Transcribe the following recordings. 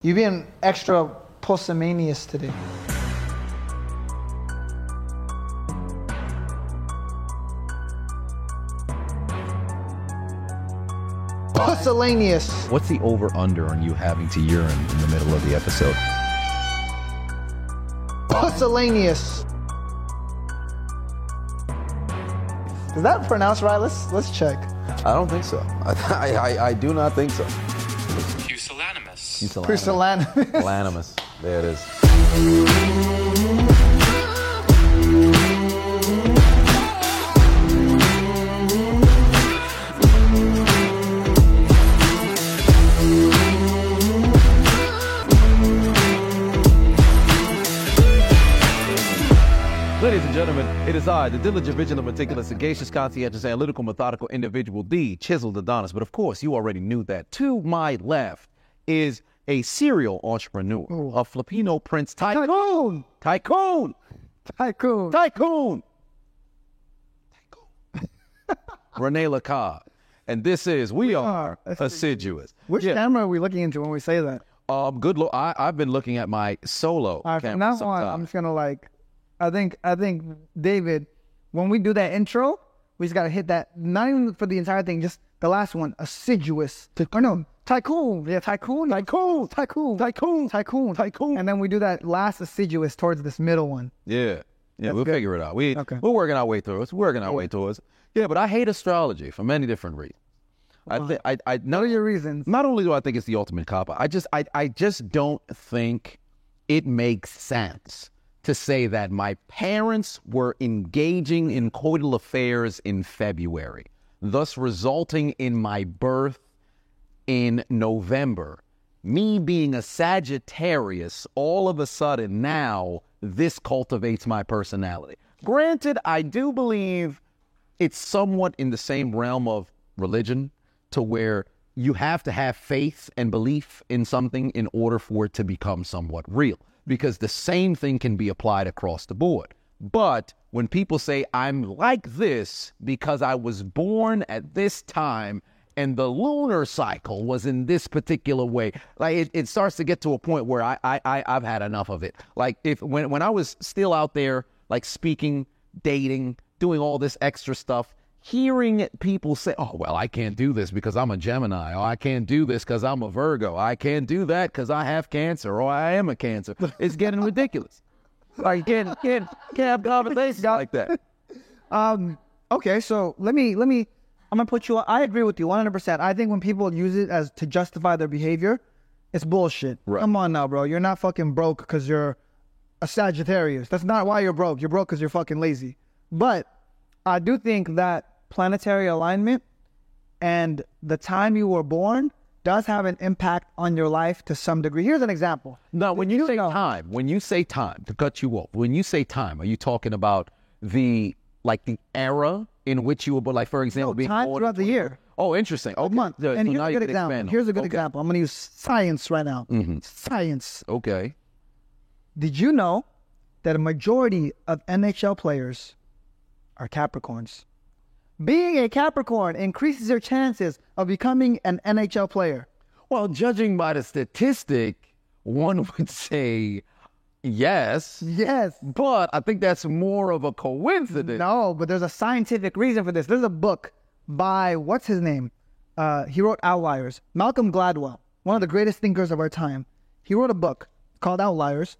You're being extra pusillanimous today. Pusillanimous. What's the over under on you having to urine in the middle of the episode? Pusillanimous. Is that pronounced right? Let's let's check. I don't think so. I, I, I do not think so. Pusillanimous. Pusillanimous. Pusillanimous. There it is. Ladies and gentlemen, it is I, the diligent, vigilant, meticulous, sagacious, conscientious, analytical, methodical individual, the chiseled Adonis. But of course, you already knew that. To my left is a serial entrepreneur, a Filipino prince tycoon. Tycoon. Tycoon. Tycoon. Rene Lacan. And this is We Are are Assiduous. Which Yeah. camera are we looking into when we say that? Um, good Lord, I, I've been looking at my solo. All right, from now on. I'm just gonna like, I think, I think David, when we do that intro, we just gotta hit that. Not even for the entire thing, just the last one, assiduous. Or no, tycoon. Yeah, tycoon. Tycoon. Tycoon. Tycoon. Tycoon. Tycoon. And then we do that last assiduous towards this middle one. Yeah. Yeah, we'll good. figure it out. We Okay. we're working our way through it. We're working our way towards. it. Yeah, but I hate astrology for many different reasons. I think I I What not, are your reasons? not only do I think it's the ultimate cop I just I I just don't think it makes sense to say that my parents were engaging in coital affairs in February, thus resulting in my birth in November. Me being a Sagittarius, all of a sudden now this cultivates my personality. Granted, I do believe it's somewhat in the same realm of religion to where you have to have faith and belief in something in order for it to become somewhat real because the same thing can be applied across the board. But when people say, I'm like this because I was born at this time and the lunar cycle was in this particular way, like it, it starts to get to a point where I, I, I, I've had enough of it. Like if when, when I was still out there, like speaking, dating, doing all this extra stuff, hearing people say, oh, well, I can't do this because I'm a Gemini, or I can't do this because I'm a Virgo, I can't do that because I have cancer, or I am a cancer. It's getting ridiculous. Like, can't, can't, can't have conversations like that. Um. Okay, so let me let me. I'm gonna put you. I agree with you 100. percent I think when people use it as to justify their behavior, it's bullshit. Right. Come on now, bro. You're not fucking broke because you're a Sagittarius. That's not why you're broke. You're broke because you're fucking lazy. But I do think that planetary alignment and the time you were born does have an impact on your life to some degree. Here's an example. Now, when you say know. time, when you say time, to cut you off, when you say time, are you talking about the like the era in which you were born? Like, for example, being Time born- throughout the year. Oh, interesting. Okay. month. So and here's now a you good example. Here's a good Okay. Mm-hmm. example. I'm going to use science right now. Science. Okay. Did you know that a majority of NHL players are Capricorns? Being a Capricorn increases your chances of becoming an NHL player. Well, judging by the statistic, one would say yes, Yes. but I think that's more of a coincidence. No, but there's a scientific reason for this. There's a book by what's his name? Uh, he wrote Outliers. Malcolm Gladwell, one of the greatest thinkers of our time. He wrote a book called Outliers,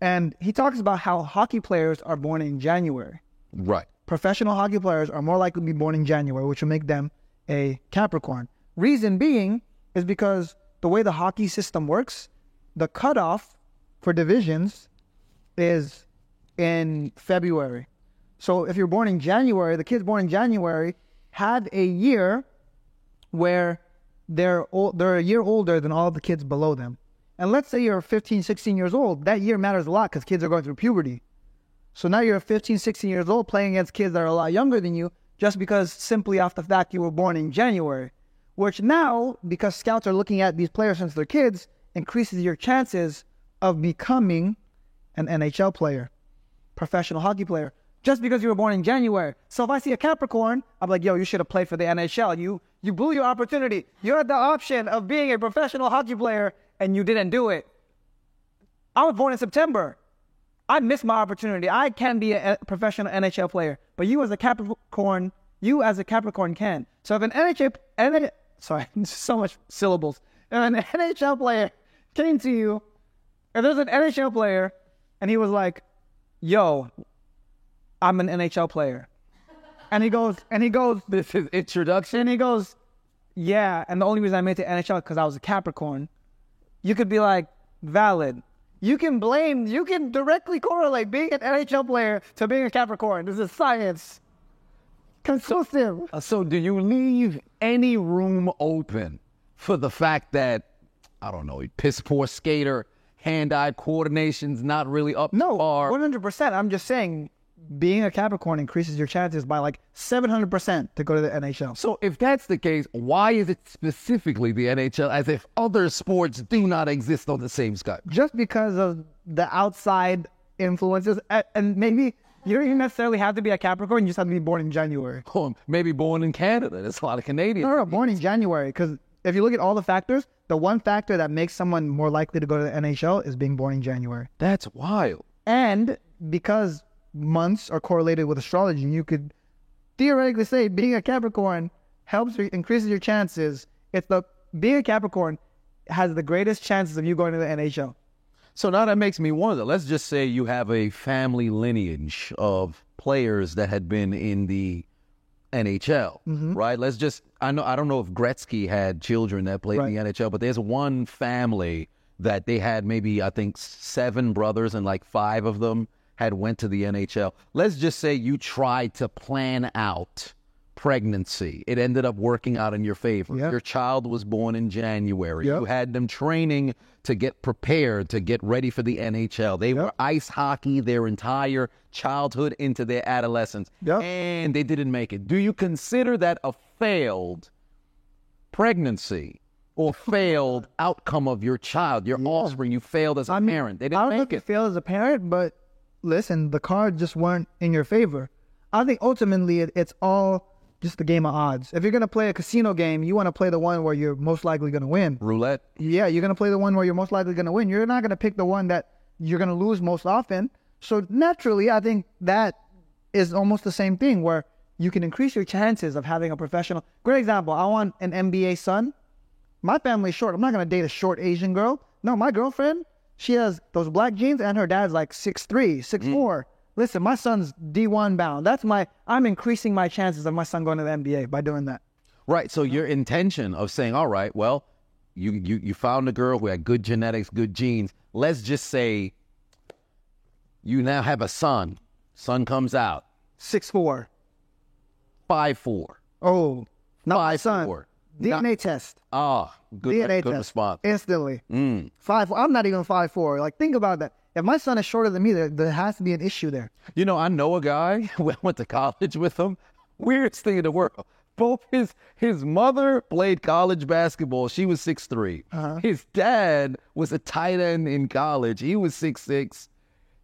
and he talks about how hockey players are born in January. Right. Professional hockey players are more likely to be born in January, which will make them a Capricorn. Reason being is because the way the hockey system works, the cutoff for divisions is in February. So if you're born in January, the kids born in January had a year where they're old, they're a year older than all the kids below them. And let's say you're 15, 16 years old, that year matters a lot because kids are going through puberty. So now you're 15, 16 years old playing against kids that are a lot younger than you just because simply off the fact you were born in January. Which now, because scouts are looking at these players since they're kids, increases your chances of becoming an NHL player, professional hockey player, just because you were born in January. So if I see a Capricorn, I'm like, yo, you should have played for the NHL. You you blew your opportunity. You had the option of being a professional hockey player and you didn't do it. I was born in September. I missed my opportunity. I can be a professional NHL player, but you as a Capricorn, you as a Capricorn can. So if an NHL, sorry, so much syllables. If an NHL player came to you, if there's an NHL player, and he was like, "Yo, I'm an NHL player," and he goes, and he goes, This is introduction. and he goes, Yeah, and the only reason I made it to NHL because I was a Capricorn. You could be like, valid. You can blame, you can directly correlate being an NHL player to being a Capricorn. This is science. Conclusive. Uh, So, do you leave any room open for the fact that I don't know, piss poor skater, hand-eye coordination's not really up No, to 100%. I'm just saying, being a Capricorn increases your chances by like 700% to go to the NHL. So, if that's the case, why is it specifically the NHL as if other sports do not exist on the same sky? just because of the outside influences, and maybe you don't even necessarily have to be a Capricorn, you just have to be born in January. Or maybe born in Canada. There's a lot of Canadians. No, no, born in January. Because if you look at all the factors, the one factor that makes someone more likely to go to the NHL is being born in January. That's wild. And because months are correlated with astrology, you could theoretically say being a Capricorn helps or increases your chances. It's the being a Capricorn has the greatest chances of you going to the NHL. So now that makes me wonder. Let's just say you have a family lineage of players that had been in the NHL, mm-hmm. right? Let's just I know I don't know if Gretzky had children that played in the NHL, but there's one family that they had maybe I think seven brothers and like five of them had went to the NHL. Let's just say you tried to plan out pregnancy. It ended up working out in your favor. Yeah. Your child was born in January. Yep. You had them training to get prepared to get ready for the NHL. They were ice hockey their entire childhood into their adolescence. Yep. And they didn't make it. Do you consider that a failed pregnancy or failed outcome of your child, your offspring? You failed as a parent. They I didn't make it. I don't make you it. fail as a parent, but listen, the cards just weren't in your favor. I think ultimately it, it's all just the game of odds. If you're gonna play a casino game, you want to play the one where you're most likely gonna win. Roulette. Yeah, you're gonna play the one where you're most likely gonna win. You're not gonna pick the one that you're gonna lose most often. So naturally, I think that is almost the same thing where you can increase your chances of having a professional. Great example. I want an NBA son. My family's short. I'm not gonna date a short Asian girl. No, my girlfriend, she has those black jeans, and her dad's like 6'3", 6'4". Listen, my son's D1 bound. That's my. I'm increasing my chances of my son going to the NBA by doing that. Right. So your intention of saying, all right, well, you, you, you found a girl who had good genetics, good genes. Let's just say you now have a son. Son comes out, 6'4". five four. Oh, not my Five son. four. DNA Not- test. Ah, good, DNA good test. response. Instantly. Mm. Five. I'm not even five four. Like think about that. If my son is shorter than me, there, there has to be an issue there. You know, I know a guy. I went to college with him. Weirdest thing in the world. Both his his mother played college basketball. She was 6'3". Uh-huh. His dad was a tight end in college. He was six six.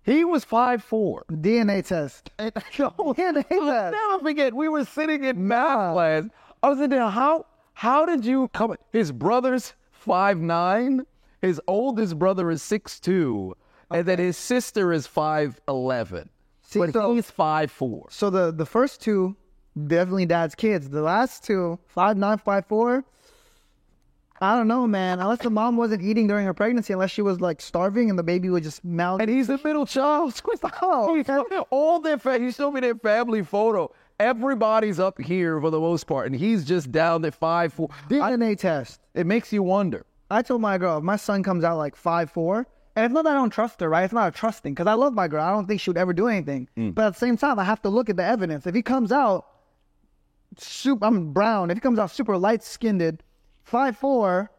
He was five four. DNA test. DNA I'll test. never forget. We were sitting in math class. I was in there. How how did you come? His brother's five nine. His oldest brother is six two, and then his sister is five eleven. But so- he's five four. So the the first two, definitely dad's kids. The last two, five nine, five four. I don't know, man. Unless the mom wasn't eating during her pregnancy, unless she was like starving and the baby was just mal. And he's the middle child. Oh, all their fa- he showed me their family photo. Everybody's up here for the most part, and he's just down at five four. DNA test. It makes you wonder. I told my girl, if my son comes out like five four, and it's not that I don't trust her, right? It's not a trusting because I love my girl. I don't think she would ever do anything. But at the same time, I have to look at the evidence. If he comes out super, I'm brown. If he comes out super light skinned, five four,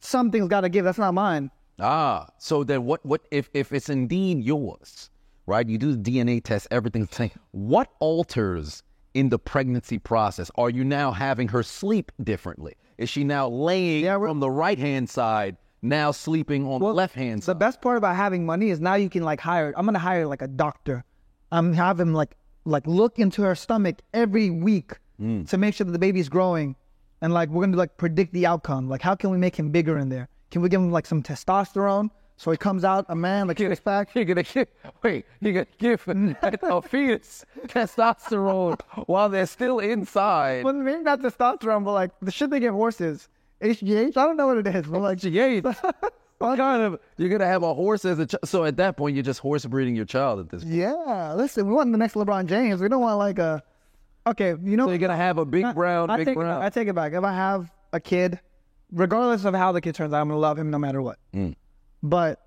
something's got to give. That's not mine. Ah, so then what? What if if it's indeed yours, right? You do the DNA test, everything's saying. What alters in the pregnancy process? Are you now having her sleep differently? Is she now laying Yeah, from the right hand side, now sleeping on the left hand side. The best part about having money is now you can like hire. I'm gonna hire like a doctor. I'm have him like like look into her stomach every week mm. to make sure that the baby's growing, and like we're gonna like predict the outcome. Like how can we make him bigger in there? Can we give him like some testosterone so he comes out a man like six pack? You're gonna give wait, you're gonna give a fetus testosterone while they're still inside. Well, maybe not testosterone, but like the shit they give horses. HGH? I don't know what it is, but like HGH. kind of you're gonna have a horse as a child? So at that point, you're just horse breeding your child at this point. Yeah, listen, we want the next LeBron James. We don't want like a. Okay, you know. So you're gonna have a big brown, I big take, brown. I take it back. If I have a kid, regardless of how the kid turns out, I'm gonna love him no matter what. Mm. But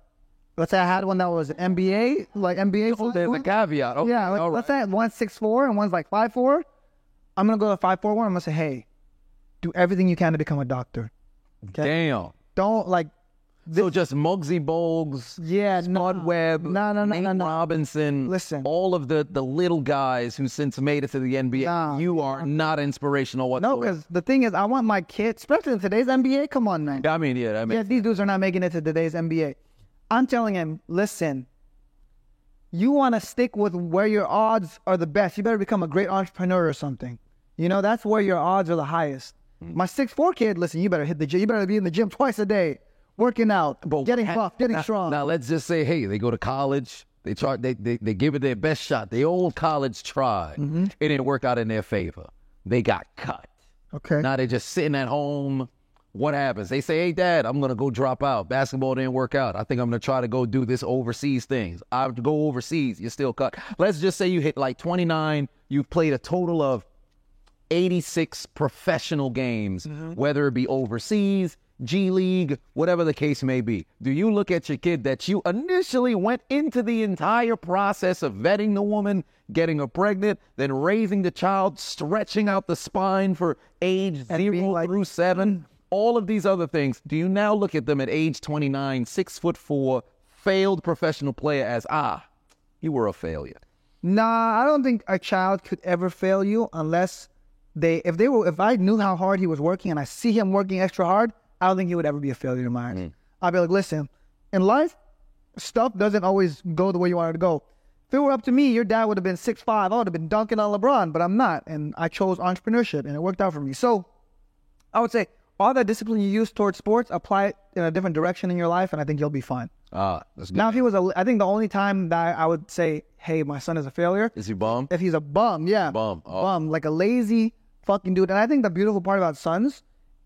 let's say I had one that was an NBA, like NBA. Oh, there's a caveat. Okay, Yeah, like, all let's say one's six four and one's like five four. I'm gonna go to five four one. I'm gonna say, hey, do everything you can to become a doctor. Damn. Don't like, So just Muggsy Bogues, yeah, no, Webb, no, no, no, Nate no, no. Robinson. Listen. all of the the little guys who since made it to the NBA. Nah. you are not inspirational whatsoever. No, because the thing is, I want my kids, especially in today's NBA. Come on, man. I mean, yeah, I mean, Yeah, these dudes are not making it to today's NBA. I'm telling him, listen, you want to stick with where your odds are the best. You better become a great entrepreneur or something. You know, that's where your odds are the highest. Mm. My six four kid, listen, you better hit the gym. You better be in the gym twice a day, working out, getting ha- buff, getting now, strong. Now let's just say, hey, they go to college. They try. They they, they give it their best shot. The old college tried. Mm-hmm. It didn't work out in their favor. They got cut. okay. Now they're just sitting at home. What happens? They say, "Hey, Dad, I'm gonna go drop out. Basketball didn't work out. I think I'm gonna try to go do this overseas things. I have to go overseas. You're still cut. Let's just say you hit like 29. You've played a total of 86 professional games, whether it be overseas, G League, whatever the case may be. Do you look at your kid that you initially went into the entire process of vetting the woman, getting her pregnant, then raising the child, stretching out the spine for age And zero like- through seven, all of these other things? Do you now look at them at age 29, six foot four, failed professional player as, ah, you were a failure? Nah, I don't think a child could ever fail you unless they if they were if I knew how hard he was working and I see him working extra hard, I don't think he would ever be a failure in my eyes. I'd be like, listen, in life, stuff doesn't always go the way you want it to go. If it were up to me, your dad would have been six five. I would have been dunking on LeBron, but I'm not, and I chose entrepreneurship, and it worked out for me. So, I would say all that discipline you use towards sports, apply it in a different direction in your life, and I think you'll be fine. Ah, that's good. Now, if he was a, I think the only time that I would say, hey, my son is a failure, Is he bum? if he's a bum, yeah, Bum, oh. bum, like a lazy fucking dude. And I think the beautiful part about sons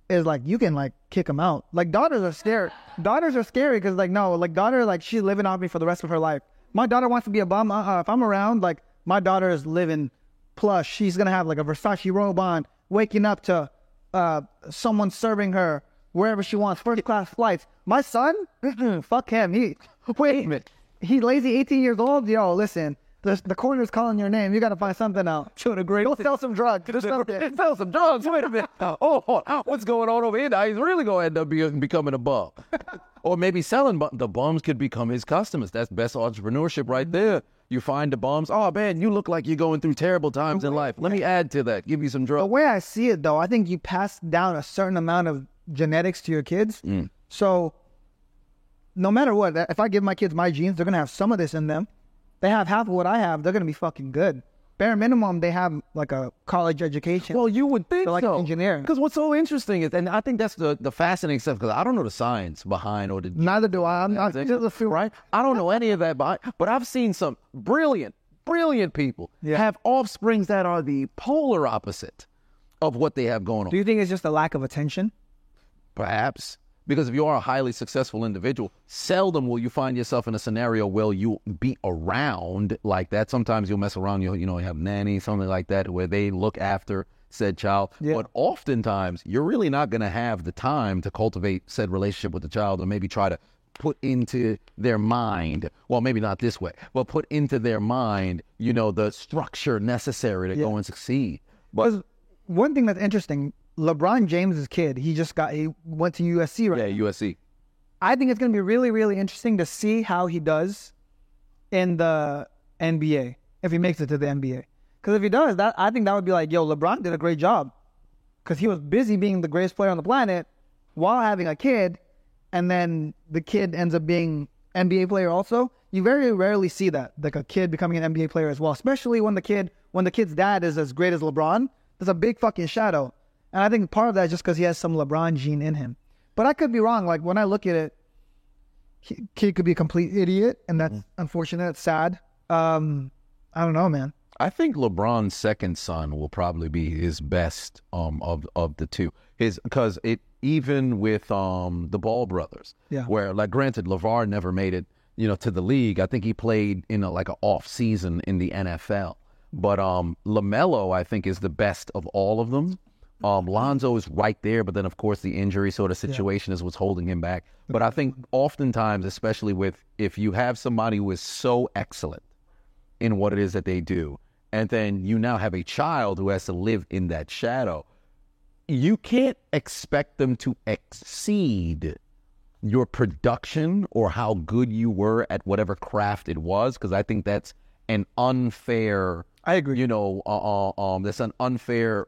is like you can like kick them out. Like daughters are scary. daughters are scary because like no, like daughter like she's living off me for the rest of her life. My daughter wants to be a bum. Uh-uh. If I'm around, like my daughter is living plush. She's gonna have like a Versace robe on, waking up to uh someone serving her wherever she wants, first class flights. My son, fuck him. He wait. He lazy, 18 years old. Yo, listen. The, the corner's calling your name. You got to find something out. Doing a great Go sell some drugs. Do something. Sell some drugs. Wait a minute. Oh, hold on. what's going on over here? Now he's really going to end up be, becoming a bum, or maybe selling. But the bums could become his customers. That's best entrepreneurship right mm-hmm. there. You find the bums. Oh man, you look like you're going through terrible times in life. Let me add to that. Give you some drugs. The way I see it, though, I think you pass down a certain amount of genetics to your kids. Mm. So, no matter what, if I give my kids my genes, they're gonna have some of this in them. They have half of what I have. They're gonna be fucking good. Bare minimum, they have like a college education. Well, you would think They're like so. engineer. Because what's so interesting is, and I think that's the, the fascinating stuff. Because I don't know the science behind or the Neither do I. I'm not just right? I don't know any of that, but but I've seen some brilliant, brilliant people Yeah. have offsprings that are the polar opposite of what they have going on. Do you think it's just a lack of attention? Perhaps because if you are a highly successful individual, seldom will you find yourself in a scenario where you be around like that. Sometimes you'll mess around. you'll, you know you have nanny something like that where they look after said child. Yeah. But oftentimes you're really not going to have the time to cultivate said relationship with the child, or maybe try to put into their mind. Well, maybe not this way, but put into their mind. You know the structure necessary to go and succeed. But one thing that's interesting, LeBron James's kid, he just got he went to USC right. yeah, USC. I think it's going to be really, really interesting to see how he does in the NBA if he makes it to the NBA. Because if he does, that I think that would be like, yo, LeBron did a great job because he was busy being the greatest player on the planet while having a kid, and then the kid ends up being NBA player also. You very rarely see that, like a kid becoming an NBA player as well, especially when the kid when the kid's dad is as great as LeBron. There's a big fucking shadow, and I think part of that is just because he has some LeBron gene in him. But I could be wrong. Like when I look at it, he, kid could be a complete idiot, and that's Mm-hmm. unfortunate. It's sad. Um, I don't know, man. I think LeBron's second son will probably be his best um of of the two. His because it even with um the Ball brothers, Yeah. where like granted LeVar never made it, you know, to the league. I think he played in a, like an off season in the NFL. But um LaMelo, I think, is the best of all of them. Um, Lonzo is right there, but then of course the injury sort of situation is what's holding him back. But I think oftentimes, especially with if you have somebody who is so excellent in what it is that they do. And then you now have a child who has to live in that shadow. You can't expect them to exceed your production or how good you were at whatever craft it was, because I think that's an unfair. I agree. You know, uh, uh, um, that's an unfair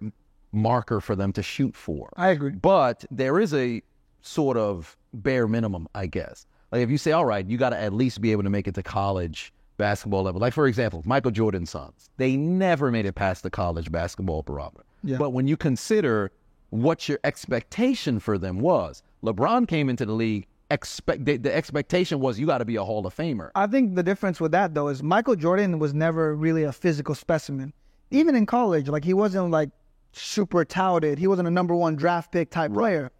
marker for them to shoot for. I agree. But there is a sort of bare minimum, I guess. Like if you say, all right, you got to at least be able to make it to college basketball level. Like for example, Michael Jordan's sons, they never made it past the college basketball barometer. Yeah. But when you consider what your expectation for them was, LeBron came into the league. Expect the, the expectation was you got to be a Hall of Famer. I think the difference with that though is Michael Jordan was never really a physical specimen. Even in college, like he wasn't like super touted. He wasn't a number one draft pick type player.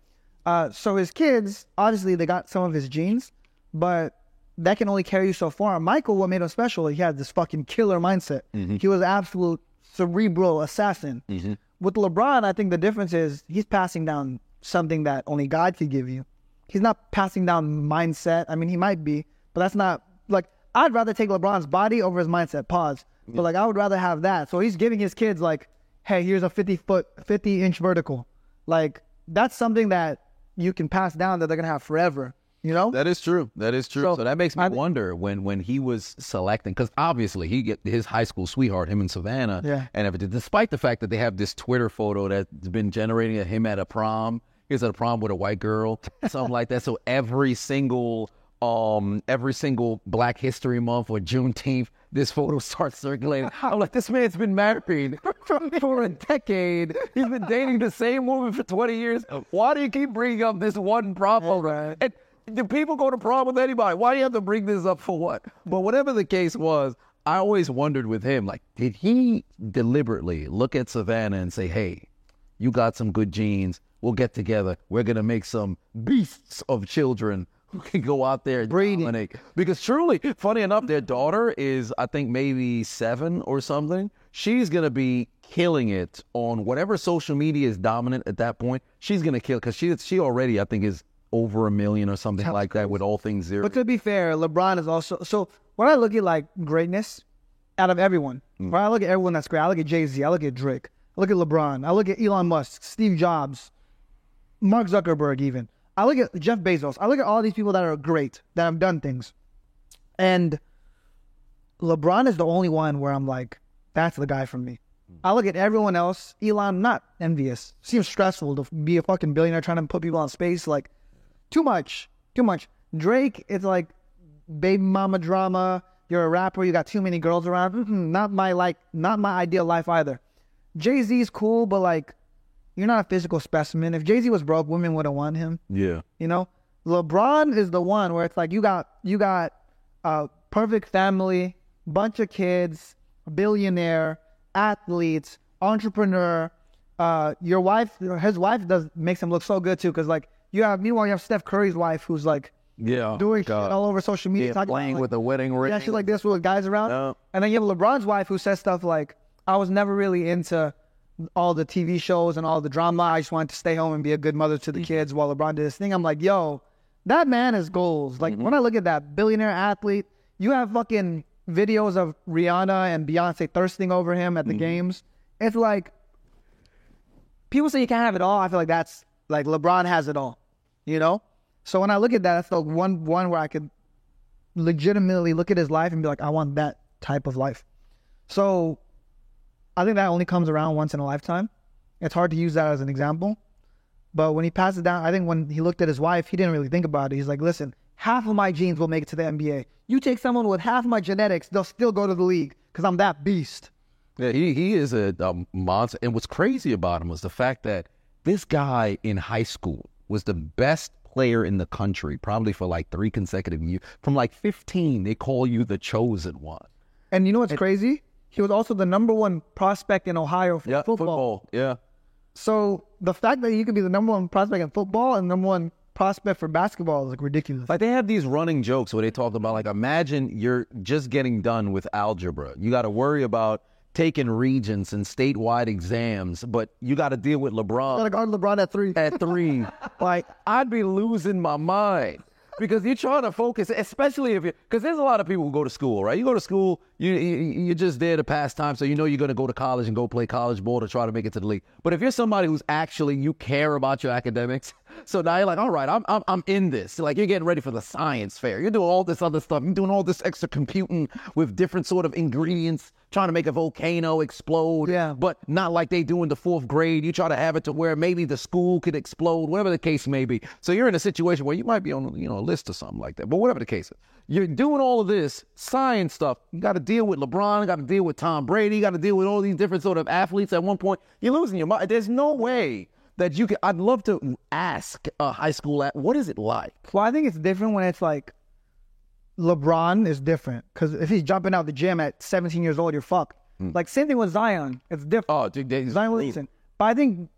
Uh, so his kids, obviously, they got some of his genes, but that can only carry you so far. Michael, what made him special? He had this fucking killer mindset. He was an absolute cerebral assassin. With LeBron, I think the difference is he's passing down something that only God could give you. He's not passing down mindset. I mean, he might be, but that's not like I'd rather take LeBron's body over his mindset. Pause. But like I would rather have that. So he's giving his kids like, hey, here's a 50 foot, 50 inch vertical. Like that's something that you can pass down that they're gonna have forever. You know? That is true. That is true. So, So, that makes me I- wonder when when he was selecting because obviously he get his high school sweetheart, him and Savannah, Yeah. and everything. Despite the fact that they have this Twitter photo that's been generating of him at a prom. He's at a prom with a white girl, something like that. So every single um every single Black History Month or Juneteenth, this photo starts circulating. I'm like, this man's been married for a decade. He's been dating the same woman for 20 years. Oh. Why do you keep bringing up this one problem? photo? And do people go to prom with anybody? Why do you have to bring this up for what? But whatever the case was, I always wondered with him, like, did he deliberately look at Savannah and say, hey, you got some good genes. We'll get together. We're gonna make some beasts of children who can go out there and dominate. Because truly, funny enough, their daughter is, I think, maybe seven or something. She's gonna be killing it on whatever social media is dominant at that point. She's gonna kill because she she already, I think, is over a million or something like that with all things zero. But to be fair, LeBron is also so when I look at like greatness out of everyone, mm. when I look at everyone that's great, I look at Jay Z, I look at Drake, I look at LeBron, I look at Elon Musk, Steve Jobs, Mark Zuckerberg, even. I look at Jeff Bezos. I look at all these people that are great, that have done things. And LeBron is the only one where I'm like, that's the guy for me. Hmm. I look at everyone else. Elon, not envious. Seems stressful to be a fucking billionaire trying to put people on space. Like, too much. Too much. Drake, it's like baby mama drama. You're a rapper. You got too many girls around. Mm-mm, not my like. Not my ideal life either. Jay Z's cool, but like, you're not a physical specimen. If Jay Z was broke, women would have won him. yeah. You know, LeBron is the one where it's like you got you got a perfect family, bunch of kids, billionaire, athletes, entrepreneur. Uh, your wife, his wife does makes him look so good too, because like you have meanwhile you have Steph Curry's wife who's like Yeah. doing God. shit all over social media, Yeah, talking playing like, with a wedding ring. yeah, she's like this with guys around. No. And then you have LeBron's wife who says stuff like, I was never really into all the TV shows and all the drama. I just wanted to stay home and be a good mother to the mm-hmm. kids while LeBron did his thing. I'm like, yo, that man has goals. Like mm-hmm. when I look at that billionaire athlete, you have fucking videos of Rihanna and Beyonce thirsting over him at the mm-hmm. games. It's like people say you can't have it all. I feel like that's like LeBron has it all, you know? So when I look at that, that's the one one where I could legitimately look at his life and be like, I want that type of life. So I think that only comes around once in a lifetime. It's hard to use that as an example. But when he passed it down, I think when he looked at his wife, he didn't really think about it. He's like, listen, half of my genes will make it to the NBA. You take someone with half my genetics, they'll still go to the league because I'm that beast. Yeah, he he is a, a monster. And what's crazy about him was the fact that this guy in high school was the best player in the country, probably for like three consecutive years. From like 15, they call you the chosen one. And you know what's crazy? He was also the number one prospect in Ohio for Yeah, football. Yeah. So the fact that you could be the number one prospect in football and number one prospect for basketball is like ridiculous. Like they have these running jokes where they talk about like imagine you're just getting done with algebra. You got to worry about taking regents and statewide exams, but you got to deal with LeBron Gotta guard LeBron at three. at three. like I'd be losing my mind because you're trying to focus, especially if you because there's a lot of people who go to school, right? You go to school, you, you you're just there to pass time, so you know you're going to go to college and go play college ball to try to make it to the league. But if you're somebody who's actually you care about your academics, so now you're like, all right, I'm I'm, I'm in this. Like you're getting ready for the science fair. You're doing all this other stuff. You're doing all this extra computing with different sort of ingredients, trying to make a volcano explode. Yeah. But not like they do in the fourth grade. You try to have it to where maybe the school could explode, whatever the case may be. So you're in a situation where you might be on you know a list or something like that. But whatever the case is, you're doing all of this science stuff. You got to deal with LeBron. Got to deal with Tom Brady. You got to deal with all these different sort of athletes. At one point, you're losing your mind. There's no way that you can. I'd love to ask a high school at what is it like. Well, I think it's different when it's like LeBron is different because if he's jumping out the gym at 17 years old, you're fucked. Hmm. Like same thing with Zion. It's different. Oh, dude, they- Zion Williamson. But I think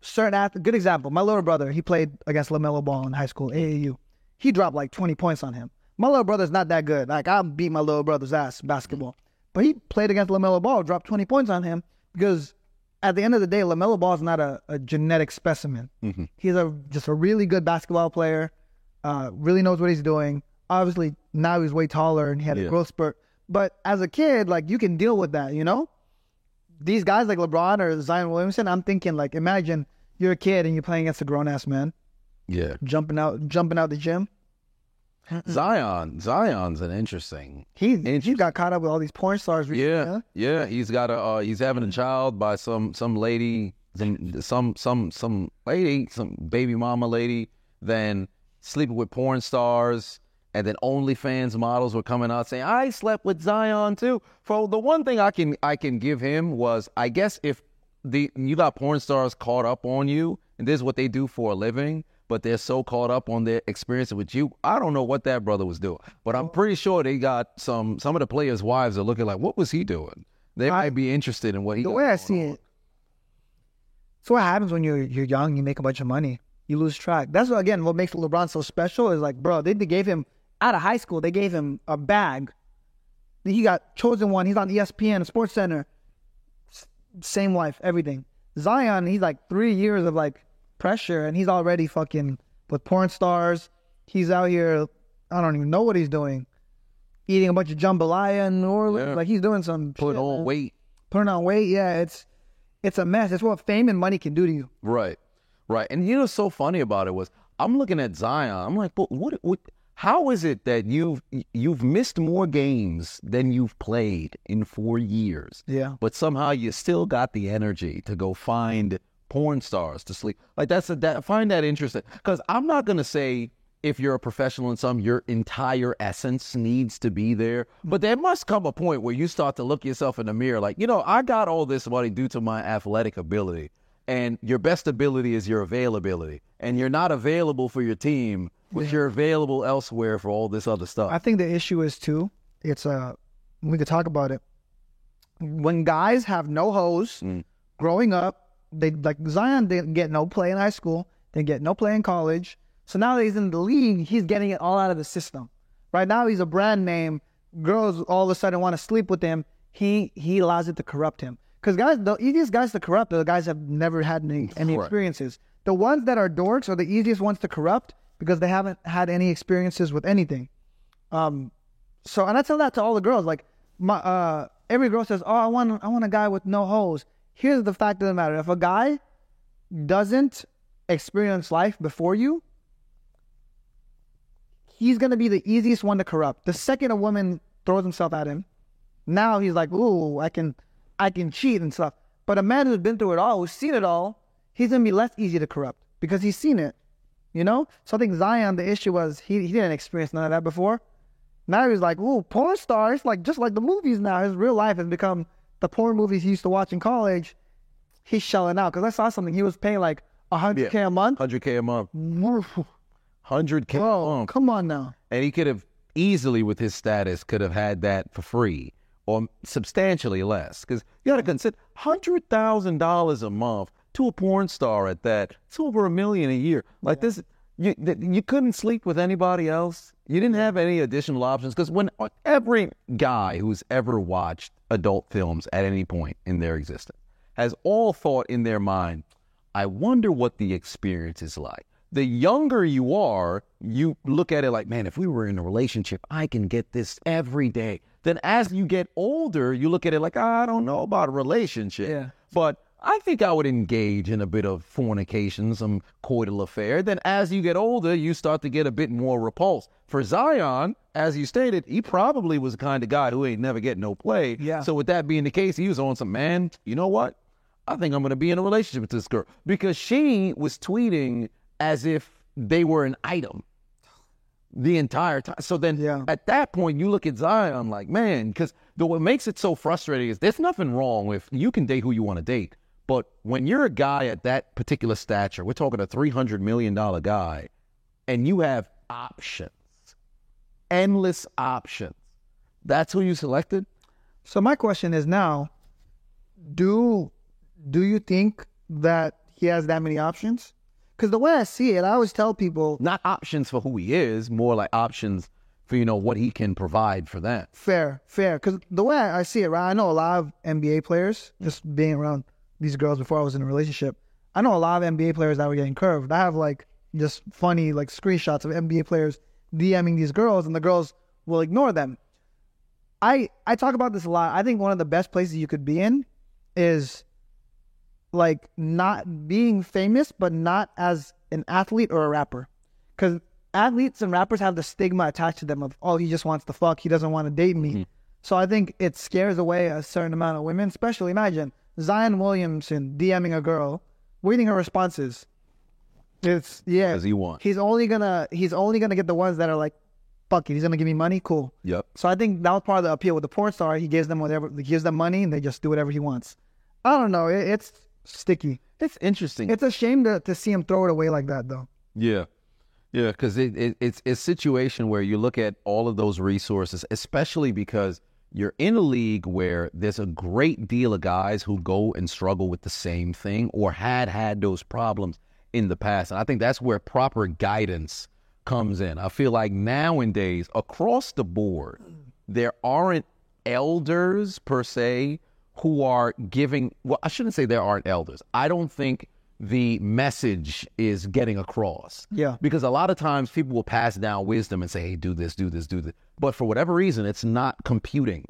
certain athletes, good example. My little brother, he played against LaMelo Ball in high school, AAU. He dropped like 20 points on him. My little brother's not that good. Like I beat my little brother's ass basketball, but he played against LaMelo Ball, dropped 20 points on him because at the end of the day, LaMelo Ball is not a, a genetic specimen. He's a just a really good basketball player. Uh, really knows what he's doing. Obviously, now he's way taller and he had Yeah. a growth spurt. But as a kid, like you can deal with that, you know these guys like LeBron or Zion Williamson, I'm thinking like imagine you're a kid and you're playing against a grown ass man, Yeah. jumping out jumping out the gym. Zion, Zion's an interesting He he got caught up with all these porn stars. recently, Yeah, huh? yeah. He's got a uh, he's having a child by some some lady, some some some some lady, some baby mama lady. Then sleeping with porn stars, and then OnlyFans models were coming out saying, "I slept with Zion too." For the one thing I can I can give him was, I guess if the you got porn stars caught up on you, and this is what they do for a living. But they're so caught up on their experience with you. I don't know what that brother was doing, but I'm pretty sure they got some. Some of the players' wives are looking like, "What was he doing?" They might be interested in what he. The way I see on. it, it's what happens when you're you're young. You make a bunch of money, you lose track. That's what again what makes LeBron so special is like, bro, they, they gave him out of high school. They gave him a bag. He got chosen one. He's on ESPN, the SportsCenter. Same life, everything. Zion, he's like three years of like pressure, and he's already fucking with porn stars. He's out here. I don't even know what he's doing. Eating a bunch of jambalaya in New Orleans. Yeah. Like he's doing some put shit, on man weight. putting on weight, yeah, it's it's a mess. It's what fame and money can do to you. Right, right. And you know, what's so funny about it was I'm looking at Zion. I'm like, but what? what how is it that you've you've missed more games than you've played in four years? Yeah. But somehow you still got the energy to go find porn stars to sleep. Like that's a that find that interesting because I'm not gonna say if you're a professional in some, your entire essence needs to be there. But there must come a point where you start to look yourself in the mirror, like, you know, I got all this money due to my athletic ability. And your best ability is your availability. And you're not available for your team, but you're available elsewhere for all this other stuff. I think the issue is too. It's uh, we could talk about it. When guys have no hoes, growing up, they like Zion didn't get no play in high school, didn't get no play in college. So now that he's in the league, he's getting it all out of the system. Right now, he's a brand name. Girls all of a sudden want to sleep with him. He he allows it to corrupt him. Because guys, the easiest guys to corrupt are the guys that have never had any, any Right. experiences. The ones that are dorks are the easiest ones to corrupt because they haven't had any experiences with anything. Um, so and I tell that to all the girls. Like my uh, every girl says, "Oh, I want I want a guy with no hoes." Here's the fact of the matter: if a guy doesn't experience life before you, he's gonna be the easiest one to corrupt. The second a woman throws himself at him, now he's like, "Ooh, I can, I can cheat and stuff." But a man who's been through it all, who's seen it all, he's gonna be less easy to corrupt because he's seen it. You know. So I think Zion, the issue was he he didn't experience none of that before. Now he's like, ooh, porn stars, like just like the movies now. His real life has become the porn movies he used to watch in college. He's shelling out because I saw something. He was paying like hundred k a month. 100K a month. Hundred k Oh, bump, come on now. and he could have easily, with his status, could have had that for free or substantially less. Because you got to consider hundred thousand dollars a month to a porn star at that. It's over a million a year. Like this, you you couldn't sleep with anybody else. You didn't have any additional options. Because when uh, every guy who's ever watched adult films at any point in their existence has all thought in their mind, I wonder what the experience is like. The younger you are, you look at it like, man, if we were in a relationship, I can get this every day. Then as you get older, you look at it like, I don't know about a relationship. Yeah. But I think I would engage in a bit of fornication, some coital affair. Then as you get older, you start to get a bit more repulsed. For Zion, as you stated, he probably was the kind of guy who ain't never get no play. Yeah. So with that being the case, he was on some man, you know what? I think I'm going to be in a relationship with this girl because she was tweeting as if they were an item the entire time. So then Yeah. at that point, you look at Zion like, man, because what makes it so frustrating is there's nothing wrong with you can date who you want to date. But when you're a guy at that particular stature, we're talking a $300 million guy, and you have options, endless options. That's who you selected? So my question is now, do do you think that he has that many options? Because the way I see it, I always tell people, Not options for who he is, more like options for, you know, what he can provide for them. fair, fair. Because the way I see it, right? I know a lot of NBA players, just being around these girls before I was in a relationship. I know a lot of NBA players that were getting curved. I have like just funny like screenshots of NBA players DMing these girls, and the girls will ignore them. I I talk about this a lot. I think one of the best places you could be in is like not being famous, but not as an athlete or a rapper, because athletes and rappers have the stigma attached to them of oh he just wants to fuck, he doesn't want to date me. Mm-hmm. So I think it scares away a certain amount of women, especially imagine Zion Williamson DMing a girl, waiting her responses. It's yeah, As he wants. he's only gonna he's only gonna get the ones that are like, fuck it, he's gonna give me money, cool. Yep. So I think that was part of the appeal with the porn star. He gives them whatever, he gives them money, and they just do whatever he wants. I don't know. It, it's sticky. It's interesting. It's a shame to, to see him throw it away like that, though. Yeah, yeah, because it, it, it's it's a situation where you look at all of those resources, especially because you're in a league where there's a great deal of guys who go and struggle with the same thing or had had those problems in the past, and I think that's where proper guidance comes in. I feel like nowadays across the board, there aren't elders per se who are giving. Well, I shouldn't say there aren't elders. I don't think the message is getting across. Yeah. Because a lot of times people will pass down wisdom and say, hey, do this, do this, do this. But for whatever reason, it's not computing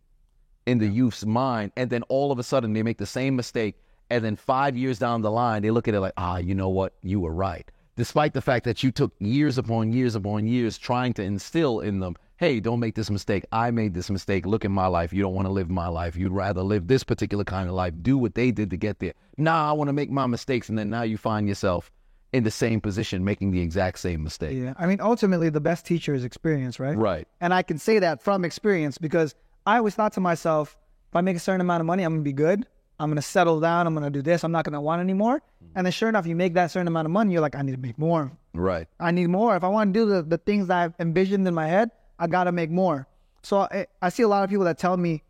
in the youth's mind. And then all of a sudden they make the same mistake. And then five years down the line, they look at it like, ah, you know what? You were right. Despite the fact that you took years upon years upon years trying to instill in them, hey, don't make this mistake. I made this mistake. Look at my life. You don't want to live my life. You'd rather live this particular kind of life. Do what they did to get there. Nah, I want to make my mistakes. And then now you find yourself in the same position making the exact same mistake. Yeah. I mean, ultimately, the best teacher is experience, right? Right. And I can say that from experience because I always thought to myself, if I make a certain amount of money, I'm going to be good. I'm going to settle down. I'm going to do this. I'm not going to want anymore. Mm. And then sure enough, you make that certain amount of money, you're like, I need to make more. Right. I need more. If I want to do the, the things that I've envisioned in my head, I got to make more. So I, I see a lot of people that tell me,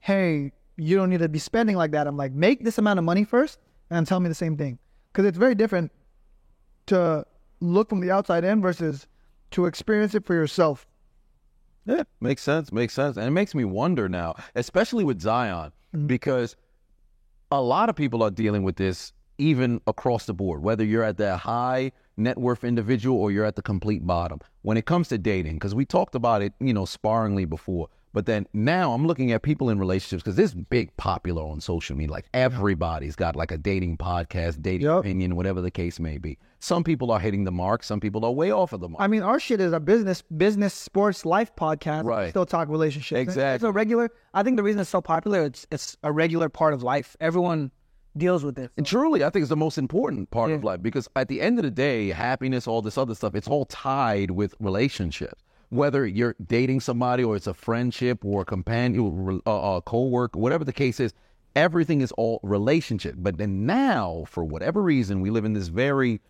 hey, you don't need to be spending like that. I'm like, make this amount of money first and tell me the same thing. Because it's very different to look from the outside in versus to experience it for yourself. Yeah, makes sense. Makes sense. And it makes me wonder now, especially with Zion, mm-hmm. because a lot of people are dealing with this even across the board, whether you're at that high net worth individual or you're at the complete bottom. When it comes to dating, because we talked about it, you know, sparingly before, but then now I'm looking at people in relationships because this is big popular on social media. Like everybody's got like a dating podcast, dating Yep. opinion, whatever the case may be. Some people are hitting the mark, some people are way off of the mark. I mean, our shit is a business, business, sports, life podcast. Right. Still talk relationships. Exactly. It's a regular. I think the reason it's so popular, it's it's a regular part of life. Everyone deals with this. And truly, I think it's the most important part of life because at the end of the day, happiness, all this other stuff, it's all tied with relationships. Whether you're dating somebody or it's a friendship or a companion, uh, a co-worker, whatever the case is, everything is all relationship. But then now, for whatever reason, we live in this very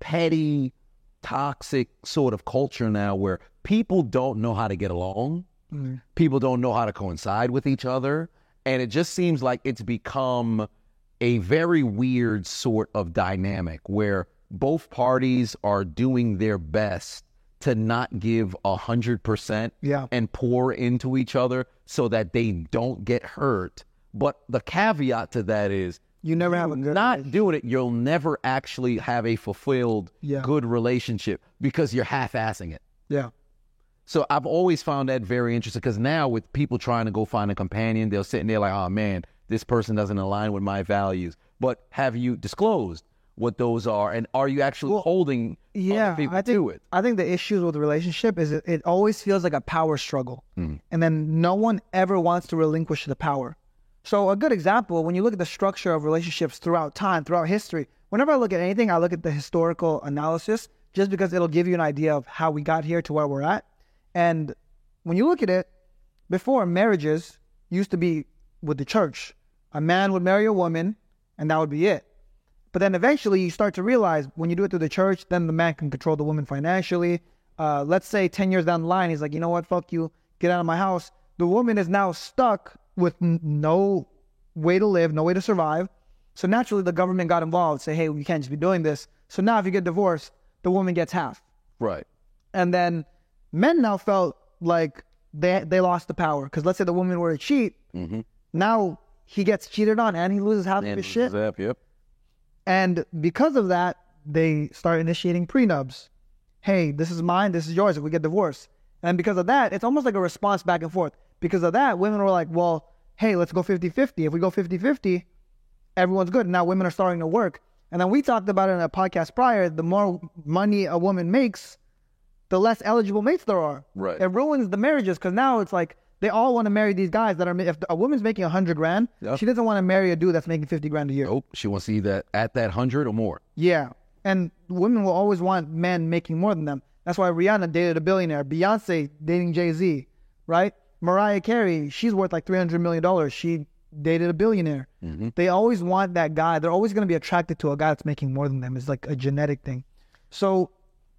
petty, toxic sort of culture now where people don't know how to get along. People don't know how to coincide with each other. And it just seems like it's become a very weird sort of dynamic where both parties are doing their best to not give a hundred percent Yeah. and pour into each other so that they don't get hurt. But the caveat to that is You never have a good not doing it, you'll never actually have a fulfilled, Yeah. good relationship because you're half-assing it. Yeah. So I've always found that very interesting because now with people trying to go find a companion, they're sitting there like, oh man, this person doesn't align with my values. But have you disclosed what those are, and are you actually holding Yeah, other people I think to it? I think the issues with the relationship is it, it always feels like a power struggle, mm. and then no one ever wants to relinquish the power. So a good example, when you look at the structure of relationships throughout time, throughout history, whenever I look at anything, I look at the historical analysis just because it'll give you an idea of how we got here to where we're at. And when you look at it, before marriages used to be with the church. A man would marry a woman, and that would be it. But then eventually you start to realize when you do it through the church, then the man can control the woman financially. Uh, let's say 10 years down the line, he's like, you know what, fuck you, get out of my house. The woman is now stuck with n- no way to live, no way to survive. So naturally, the government got involved, say, hey, you can't just be doing this. So now if you get divorced, the woman gets half. Right. And then men now felt like they they lost the power because let's say the woman were to cheat, now he gets cheated on and he loses half of his shit. Zap, yep. And because of that, they start initiating prenups. Hey, this is mine, this is yours if we get divorced. And because of that, it's almost like a response back and forth. Because of that, women were like, well, hey, let's go 50 50. If we go 50 50, everyone's good. Now women are starting to work. And then we talked about it in a podcast prior the more money a woman makes, the less eligible mates there are. Right. It ruins the marriages because now it's like they all want to marry these guys that are, ma- if a woman's making a 100 grand, Yeah. she doesn't want to marry a dude that's making 50 grand a year. Nope. She wants to see that at that hundred or more. Yeah. And women will always want men making more than them. That's why Rihanna dated a billionaire. Beyonce dating Jay Z, right? Mariah Carey, she's worth like $300 million. She dated a billionaire. Mm-hmm. They always want that guy. They're always going to be attracted to a guy that's making more than them. It's like a genetic thing. So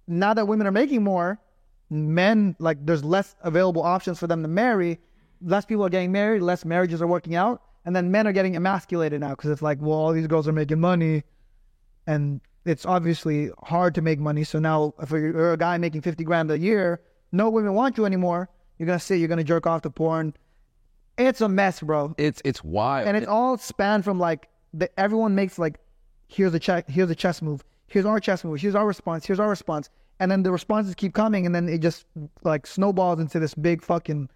now that women are making more, men, like, there's less available options for them to marry. Less people are getting married, less marriages are working out. And then men are getting emasculated now because it's like, well, all these girls are making money and it's obviously hard to make money. So now, if you're a guy making fifty grand a year, no women want you anymore. You're gonna sit, you're gonna jerk off to porn. It's a mess, bro, It's it's wild. and it's all spanned from like the, everyone makes like, here's a check, here's a chess move, here's our chess move, here's our response, here's our response, and then the responses keep coming, and then it just like snowballs into this big fucking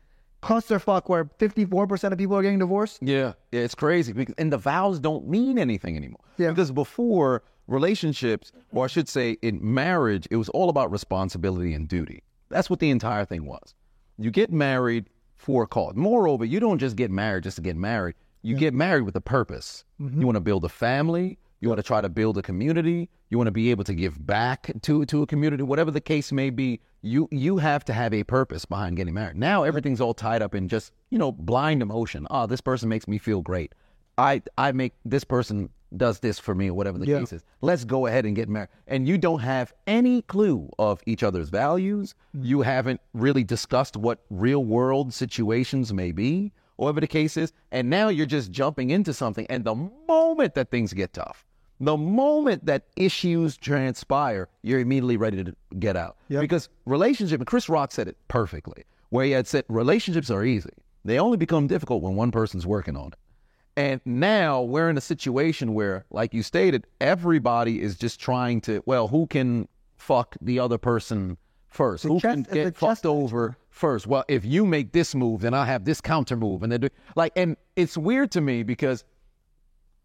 clusterfuck where 54% of people are getting divorced. Yeah, yeah, it's crazy. Because, and the vows don't mean anything anymore. Yeah. Because before relationships, or I should say, in marriage, it was all about responsibility and duty. That's what the entire thing was. You get married for a cause. Moreover, you don't just get married just to get married. You get married with a purpose. Mm-hmm. You want to build a family. You want to try to build a community. You want to be able to give back to to a community, whatever the case may be. You you have to have a purpose behind getting married. Now everything's all tied up in just you know blind emotion. Oh, this person makes me feel great. I I make this person does this for me, or whatever the Yeah. case is. Let's go ahead and get married. And you don't have any clue of each other's values. Mm. You haven't really discussed what real world situations may be, or whatever the case is. And now you're just jumping into something. And the moment that things get tough, the moment that issues transpire, you're immediately ready to get out. Yep. Because relationship, and Chris Rock said it perfectly, where he had said relationships are easy. They only become difficult when one person's working on it. And now we're in a situation where, like you stated, everybody is just trying to, well, who can fuck the other person first? The who chess- can get fucked over first? Well, if you make this move, then I'll have this counter move. And then do, like, and it's weird to me because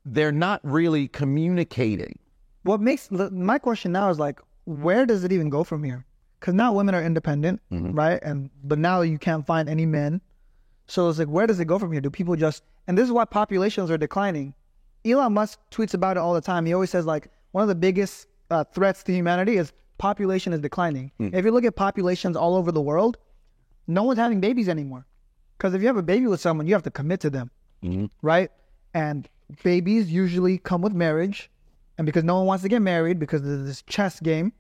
they're not really communicating. what makes my question now is like where does it even go from here? Because now women are independent mm-hmm. right? And but now you can't find any men. So it's like where does it go from here? Do people just and this is why populations are declining. Elon musk tweets about it all the time. He always says like one of the biggest uh, threats to humanity is population is declining. Hmm. If you look at populations all over the world no one's having babies anymore. Because if you have a baby with someone you have to commit to them. Mm-hmm. Right? And babies usually come with marriage, and because no one wants to get married because of this chess game,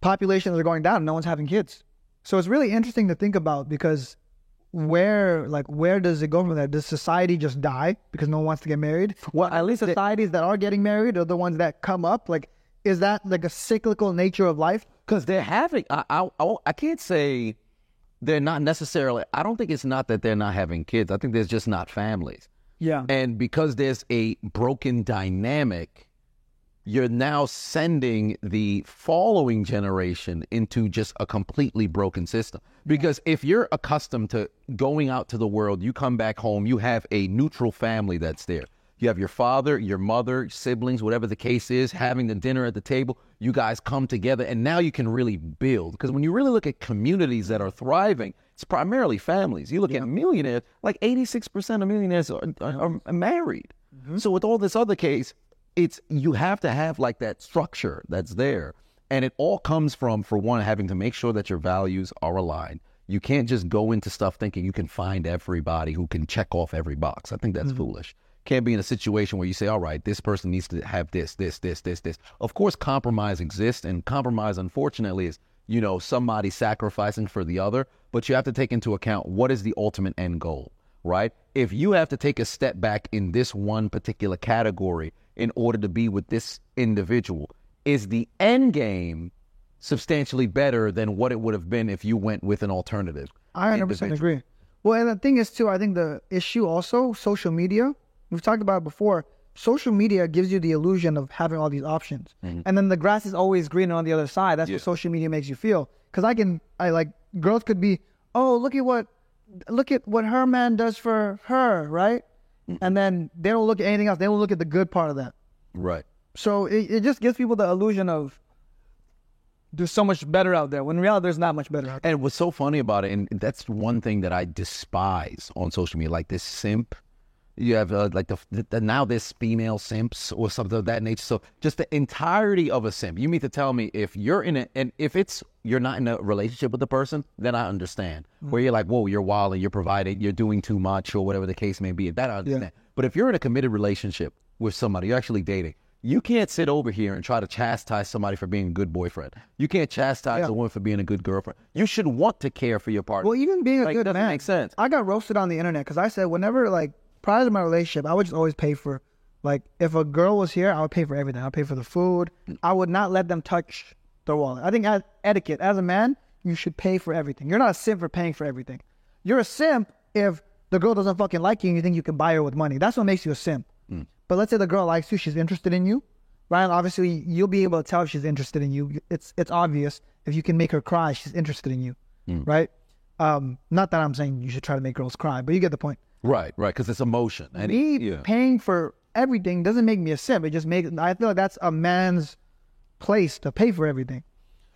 populations are going down and no one's having kids. So it's really interesting to think about because where like where does it go from there? Does society just die because no one wants to get married? Well, at least societies that are getting married are the ones that come up. Like, is that like a cyclical nature of life? because they're having I, I I I can't say they're not necessarily I don't think it's not that they're not having kids I think there's just not families Yeah. and because there's a broken dynamic you're now sending the following generation into just a completely broken system because if you're accustomed to going out to the world you come back home you have a neutral family that's there you have your father, your mother, siblings, whatever the case is, having the dinner at the table. You guys come together, and now you can really build. Because when you really look at communities that are thriving, it's primarily families. You look at millionaires, like 86% of millionaires are, are, are mm-hmm. married. Mm-hmm. So with all this other case, it's you have to have like that structure that's there. And it all comes from, for one, having to make sure that your values are aligned. You can't just go into stuff thinking you can find everybody who can check off every box. I think that's mm-hmm. foolish. Can't be in a situation where you say, all right, this person needs to have this, this, this, this, this. Of course, compromise exists, and compromise, unfortunately, is, you know, somebody sacrificing for the other, but you have to take into account what is the ultimate end goal, right? If you have to take a step back in this one particular category in order to be with this individual, is the end game substantially better than what it would have been if you went with an alternative? I 100% individual? agree. Well, and the thing is, too, I think the issue also, social media, we've talked about it before. Social media gives you the illusion of having all these options. Mm-hmm. And then the grass is always greener on the other side. That's what social media makes you feel. Because I can, I like, girls could be, oh, look at what, look at what her man does for her, right? And then they don't look at anything else. They don't look at the good part of that. Right. So it, it just gives people the illusion of there's so much better out there. When in reality, there's not much better out there. And what's so funny about it, and that's one thing that I despise on social media, like this simp. You have uh, like the, the now this female simps or something of that nature. So just the entirety of a simp. You mean to tell me if you're in a and if it's you're not in a relationship with the person, then I understand. Where you're like, whoa, you're wild and you're provided, you're doing too much or whatever the case may be. That I understand. But if you're in a committed relationship with somebody, you're actually dating. You can't sit over here and try to chastise somebody for being a good boyfriend. You can't chastise Yeah. a woman for being a good girlfriend. You should want to care for your partner. Well, even being a Like, good man, make sense. I got roasted on the internet because I said whenever like prior to my relationship, I would just always pay for like if a girl was here, I would pay for everything. I'd pay for the food. I would not let them touch their wallet. I think as etiquette, as a man, you should pay for everything. You're not a simp for paying for everything. You're a simp if the girl doesn't fucking like you and you think you can buy her with money. That's what makes you a simp. But let's say the girl likes you, she's interested in you. Ryan, obviously you'll be able to tell if she's interested in you. It's it's obvious if you can make her cry, she's interested in you, right? Um, not that I'm saying you should try to make girls cry, but you get the point. Right, right, because it's emotion. And Me yeah. paying for everything doesn't make me a simp. It just makes I feel like that's a man's place to pay for everything.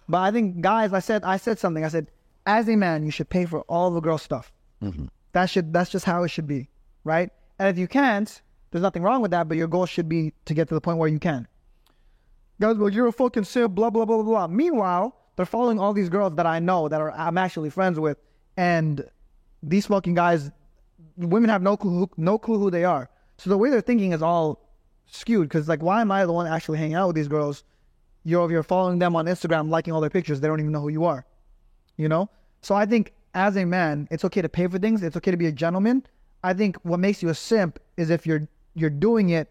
But I think guys, I said I said something. I said, as a man, you should pay for all the girl stuff. Mm-hmm. That should that's just how it should be, right? And if you can't, there's nothing wrong with that. But your goal should be to get to the point where you can. Guys, well, you're a fucking simp, blah blah blah blah blah. Meanwhile, they're following all these girls that I know that are I'm actually friends with, and these fucking guys, women have no clue, no clue who they are. So the way they're thinking is all skewed. Because like, why am I the one actually hanging out with these girls? You're over here following them on Instagram, liking all their pictures. They don't even know who you are. You know. So I think as a man, it's okay to pay for things. It's okay to be a gentleman. I think what makes you a simp is if you're you're doing it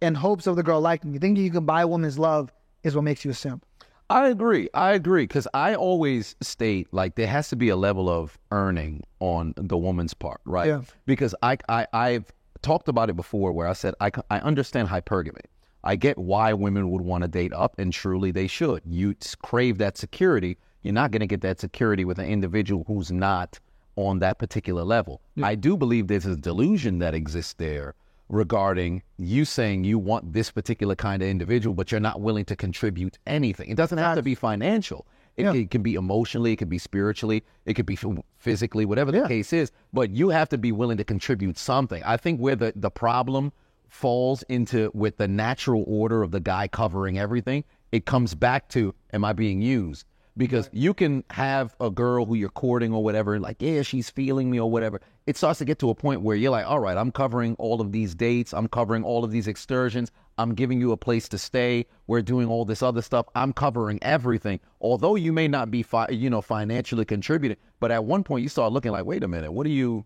in hopes of the girl liking you. Thinking you can buy a woman's love is what makes you a simp. I agree. I agree because I always state like there has to be a level of earning on the woman's part, right? Yeah. Because I, I I've talked about it before where I said I I understand hypergamy. I get why women would want to date up, and truly they should. You crave that security. You're not going to get that security with an individual who's not on that particular level. I do believe there's a delusion that exists there regarding you saying you want this particular kind of individual, but you're not willing to contribute anything. It doesn't have to be financial. It, Yeah. it can be emotionally, it could be spiritually, it could be physically, whatever the Yeah. case is. But you have to be willing to contribute something. I think where the, the problem falls into with the natural order of the guy covering everything, it comes back to am I being used? Because you can have a girl who you're courting or whatever, like, yeah, she's feeling me or whatever. It starts to get to a point where you're like, all right, I'm covering all of these dates. I'm covering all of these excursions. I'm giving you a place to stay. We're doing all this other stuff. I'm covering everything. Although you may not be, fi- you know, financially contributing, but at one point you start looking like, wait a minute, what are you?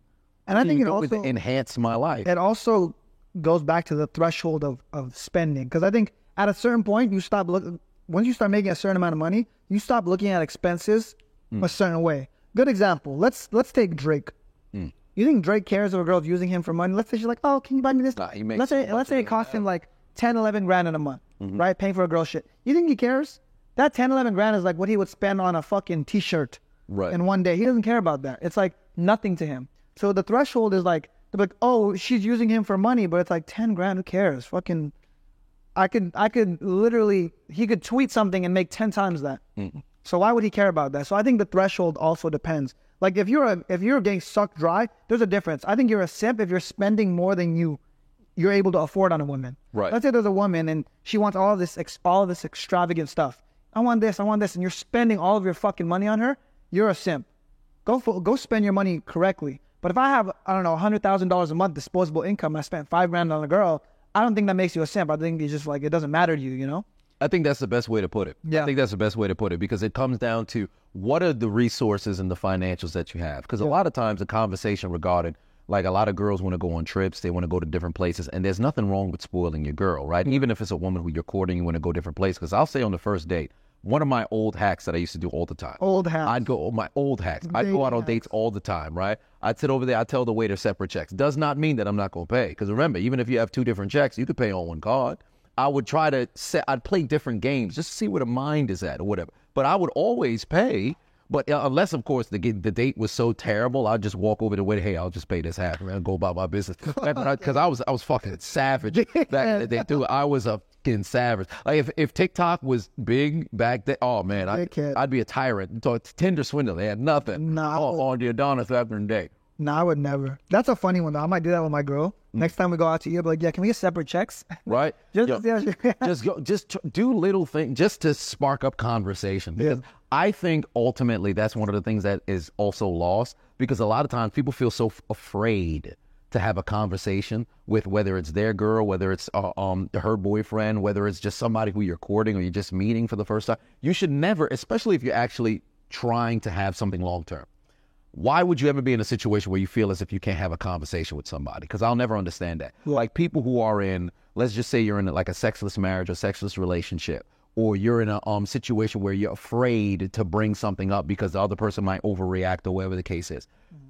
And I think it also enhance my life. it also goes back to the threshold of, of spending because I think at a certain point you stop looking once you start making a certain amount of money, you stop looking at expenses Hmm. a certain way. Good example. Let's let's take Drake. Hmm. You think Drake cares if a girl's using him for money? Let's say she's like, oh, can you buy me this? Nah, he makes let's say let's say it costs him like 10, 11 grand in a month, Mm-hmm. right? Paying for a girl shit. You think he cares? That 10, 11 grand is like what he would spend on a fucking t-shirt Right. in one day. He doesn't care about that. It's like nothing to him. So the threshold is like, like, oh, she's using him for money, but it's like 10 grand. Who cares? Fucking, I could, I could literally, he could tweet something and make 10 times that. Mm-hmm. So why would he care about that? So I think the threshold also depends. Like if you're a, if you're getting sucked dry, there's a difference. I think you're a simp if you're spending more than you, you're able to afford on a woman. Right. Let's say there's a woman and she wants all this, ex, all of this extravagant stuff. I want this, I want this, and you're spending all of your fucking money on her. You're a simp. Go for, go spend your money correctly. But if I have I don't know hundred thousand dollars a month disposable income, I spent five grand on a girl. I don't think that makes you a simp. I think it's just like it doesn't matter to you. You know? I think that's the best way to put it. Yeah. I think that's the best way to put it because it comes down to what are the resources and the financials that you have. Because a lot of times the conversation regarding like a lot of girls want to go on trips, they want to go to different places, and there's nothing wrong with spoiling your girl, right? Even if it's a woman who you're courting, you want to go different places. Because I'll say on the first date, one of my old hacks that I used to do all the time. Old hacks. I'd go oh, my old hacks. I'd go out on dates all the time, right? I'd sit over there. I'd tell the waiter separate checks. Does not mean that I'm not going to pay. Because remember, even if you have two different checks, you could pay on one card. I would try to set. I'd play different games just to see where the mind is at or whatever. But I would always pay. But uh, unless, of course, the the date was so terrible, I'd just walk over to the waiter. Hey, I'll just pay this half and go about my business. Because I was I was fucking savage back in the day, dude. I was a fucking savage. Like if, if TikTok was big back then, oh man, I, I'd be a tyrant. So it's Tinder swindle. They had nothing. Nah, I on, the Adonis after the day. No, I would never. That's a funny one though. I might do that with my girl. Mm. Next time we go out to eat, I'll be like, yeah, can we get separate checks? Right? Just Yo, see just go, just tr- do little things just to spark up conversation. Because I think ultimately that's one of the things that is also lost because a lot of times people feel so f- afraid to have a conversation with whether it's their girl, whether it's uh, um her boyfriend, whether it's just somebody who you're courting or you're just meeting for the first time. You should never, especially if you're actually trying to have something long term. Why would you ever be in a situation where you feel as if you can't have a conversation with somebody? Because I'll never understand that. Like people who are in, let's just say you're in like a sexless marriage or sexless relationship, or you're in a um situation where you're afraid to bring something up because the other person might overreact or whatever the case is.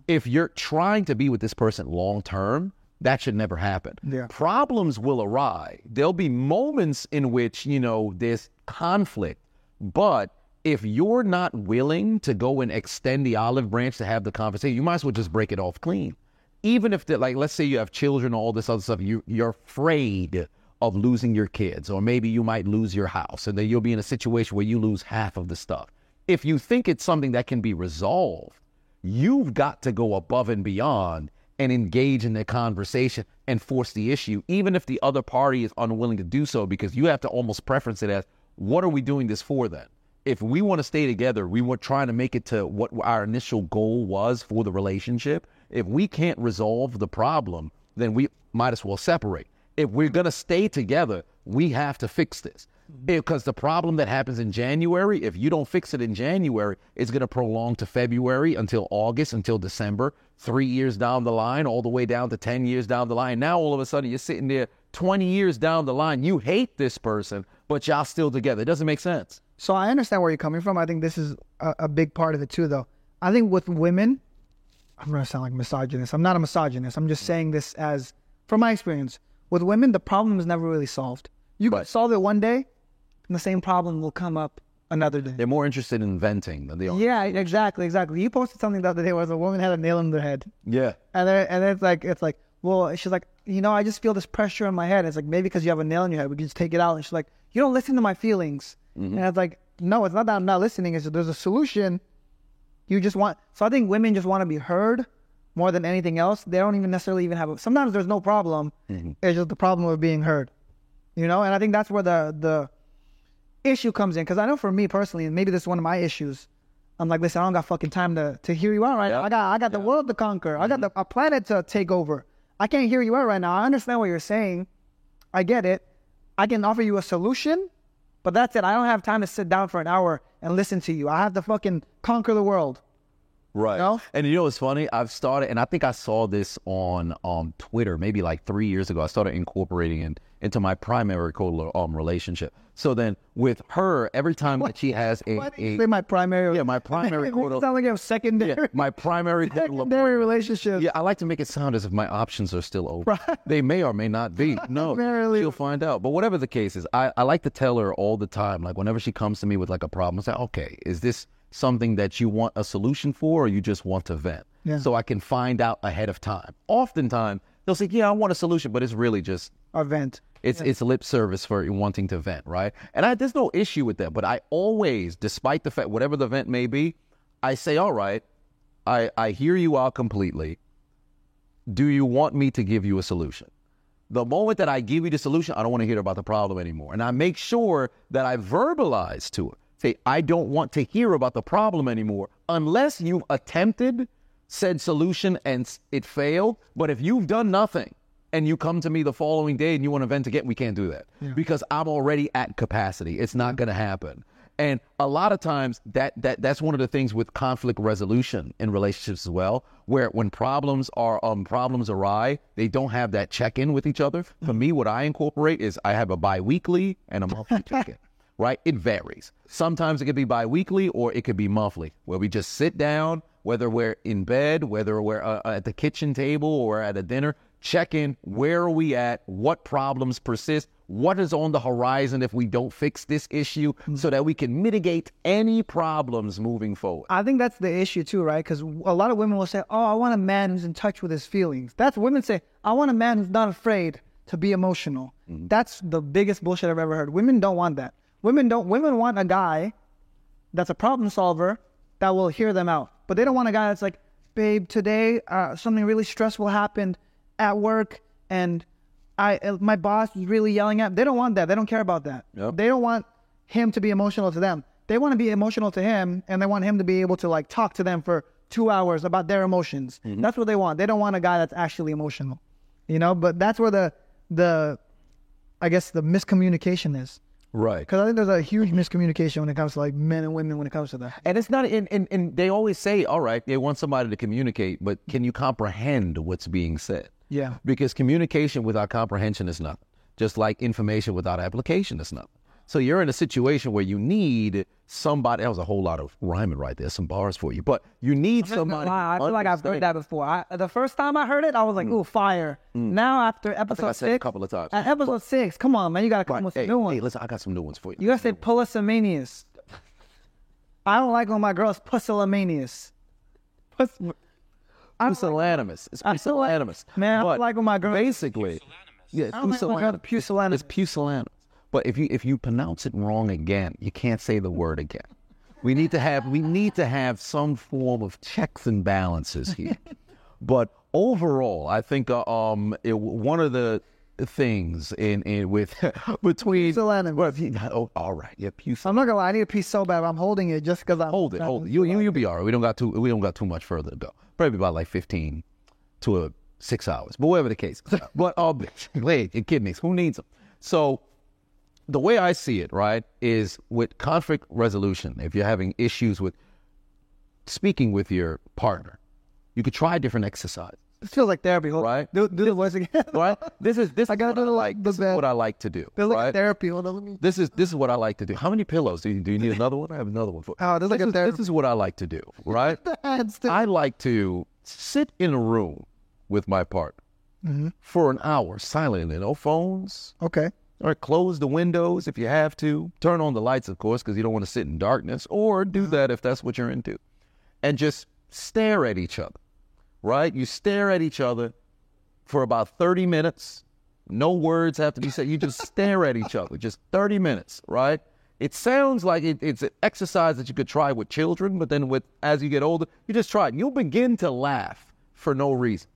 If you're trying to be with this person long term, that should never happen. Yeah. Problems will arise. There'll be moments in which, you know, there's conflict, but if you're not willing to go and extend the olive branch to have the conversation, you might as well just break it off clean. Even if, the, like, let's say you have children, or all this other stuff, you, you're afraid of losing your kids, or maybe you might lose your house, and then you'll be in a situation where you lose half of the stuff. If you think it's something that can be resolved, you've got to go above and beyond and engage in the conversation and force the issue, even if the other party is unwilling to do so, because you have to almost preference it as, what are we doing this for then? If we want to stay together, we were trying to make it to what our initial goal was for the relationship. If we can't resolve the problem, then we might as well separate. If we're going to stay together, we have to fix this. Mm-hmm. Because the problem that happens in January, if you don't fix it in January, it's going to prolong to February until August, until December, three years down the line, all the way down to 10 years down the line. Now, all of a sudden, you're sitting there 20 years down the line. You hate this person, but y'all still together. It doesn't make sense. So I understand where you're coming from. I think this is a, a big part of it too, though. I think with women, I'm gonna sound like misogynist. I'm not a misogynist. I'm just mm. saying this as from my experience. With women, the problem is never really solved. You can Right. solve it one day, and the same problem will come up another day. They're more interested in venting than they are. Yeah, exactly, exactly. You posted something the other day where the woman had a nail in their head, Yeah. and then and it's like it's like, well, she's like, you know, I just feel this pressure in my head. It's like maybe because you have a nail in your head, we can just take it out. And she's like, you don't listen to my feelings, mm-hmm. and I was like, no, it's not that I'm not listening. It's that there's a solution. You just want. So I think women just want to be heard more than anything else. They don't even necessarily even have. A, sometimes there's no problem. Mm-hmm. It's just the problem of being heard. You know, and I think that's where the the issue comes in, because I know for me personally, and maybe this is one of my issues. I'm like, listen, I don't got fucking time to to hear you out right now. I got I got the world to conquer. I got the mm-hmm. a planet to take over. I can't hear you out right now. I understand what you're saying. I get it. I can offer you a solution, but that's it. I don't have time to sit down for an hour and listen to you. I have to fucking conquer the world. Right. No? And you know what's funny? I've started, and I think I saw this on um, Twitter maybe like three years ago. I started incorporating it into my primary co- um, relationship. So then with her, every time that she has a, Why do you a say my primary? yeah, my primary It makes sound like you have secondary, yeah, my primary co- secondary relationships. Yeah, I like to make it sound as if my options are still open. They may or may not be. No, Primarily- she'll find out. But whatever the case is, I, I like to tell her all the time, like whenever she comes to me with like a problem, I say, okay, is this something that you want a solution for or you just want to vent? Yeah. So I can find out ahead of time. Oftentimes, they'll say, yeah, I want a solution, but it's really just Event. it's it's lip service for wanting to vent, right? And I, there's no issue with that. But I always, despite the fact, whatever the vent may be, I say, all right, I I hear you out completely. Do you want me to give you a solution? The moment that I give you the solution, I don't want to hear about the problem anymore, and I make sure that I verbalize to her, say, I don't want to hear about the problem anymore unless you've attempted said solution and it failed. But if you've done nothing and you come to me the following day and you want to vent again, we can't do that because I'm already at capacity. It's not going to happen. And a lot of times that, that that's one of the things with conflict resolution in relationships as well, where when problems are um problems awry, they don't have that check in with each other. For me, what I incorporate is I have a biweekly and a monthly check in. Right? It varies. Sometimes it could be biweekly or it could be monthly, where we just sit down, whether we're in bed, whether we're uh, uh, at the kitchen table or at a dinner, check in. Where are we at? What problems persist? What is on the horizon if we don't fix this issue mm-hmm. so that we can mitigate any problems moving forward? I think that's the issue too, right? Because a lot of women will say, "Oh, I want a man who's in touch with his feelings." That's women say, "I want a man who's not afraid to be emotional." Mm-hmm. That's the biggest bullshit I've ever heard. Women don't want that. Women don't. Women want a guy that's a problem solver that will hear them out, but they don't want a guy that's like, "Babe, today uh, something really stressful happened at work, and I uh, my boss is really yelling at." They don't want that. They don't care about that. Yep. They don't want him to be emotional to them. They want to be emotional to him, and they want him to be able to like talk to them for two hours about their emotions. That's what they want. They don't want a guy that's actually emotional, you know. But that's where the the I guess the miscommunication is Right. because I think there's a huge miscommunication when it comes to like men and women when it comes to that. And it's not, and, and, and they always say, all right, they want somebody to communicate, but can you comprehend what's being said? Yeah. Because communication without comprehension is nothing, just like information without application is nothing. So you're in a situation where you need somebody. That was a whole lot of rhyming right there, some bars for you, but you need somebody. I feel like I've heard that before. I, the first time I heard it, I was like, "Ooh, fire!" Now after episode Mm. I said it a six, couple of times. At episode six, come on, man, you gotta come Right. with Hey, some new ones. hey, listen, I got some new ones for you. You gotta say pusillanimous. I don't like when my girl's pusillanimous. Pus- I don't like- pusillanimous. It's I feel pusillanimous. man, I feel But like when my girl- basically, yeah, I don't like when my girl pusillanimous. It's pusillanimous. But if you if you pronounce it wrong again, you can't say the word again. We need to have we need to have some form of checks and balances here. but overall, I think uh, um it, one of the things in, in with between Pusillanimous. well, you, oh, all right, yeah, pusillanimous. I'm not gonna lie, I need a piece so bad. I'm holding it just because I'm Hold it, hold it. You, you, you'll be all right. We don't got too, we don't got too much further to go. Probably about like 15 to a six hours, but whatever the case. but uh, wait, your kidneys, who needs them? So the way I see it, right, is with conflict resolution. If you're having issues with speaking with your partner, you could try a different exercises. It feels like therapy. Hold Right. Do, do the voice again. Right? This is this. I is gotta what do the, like. This is what I like to do. Feels like right? therapy. Hold on, let me. This is this is what I like to do. How many pillows do you do? You need another one? I have another one for. Oh, like this, a is, therapy. this is what I like to do, right? The hands. I like to sit in a room with my partner Mm-hmm. for an hour silently, no phones. Okay. Or close the windows if you have to. Turn on the lights, of course, because you don't want to sit in darkness. Or do Uh-huh. that if that's what you're into, and just stare at each other. Right? You stare at each other for about 30 minutes. No words have to be said. You just stare at each other, just 30 minutes, right? It sounds like it, it's an exercise that you could try with children, but then with as you get older, you just try it. You'll begin to laugh for no reason,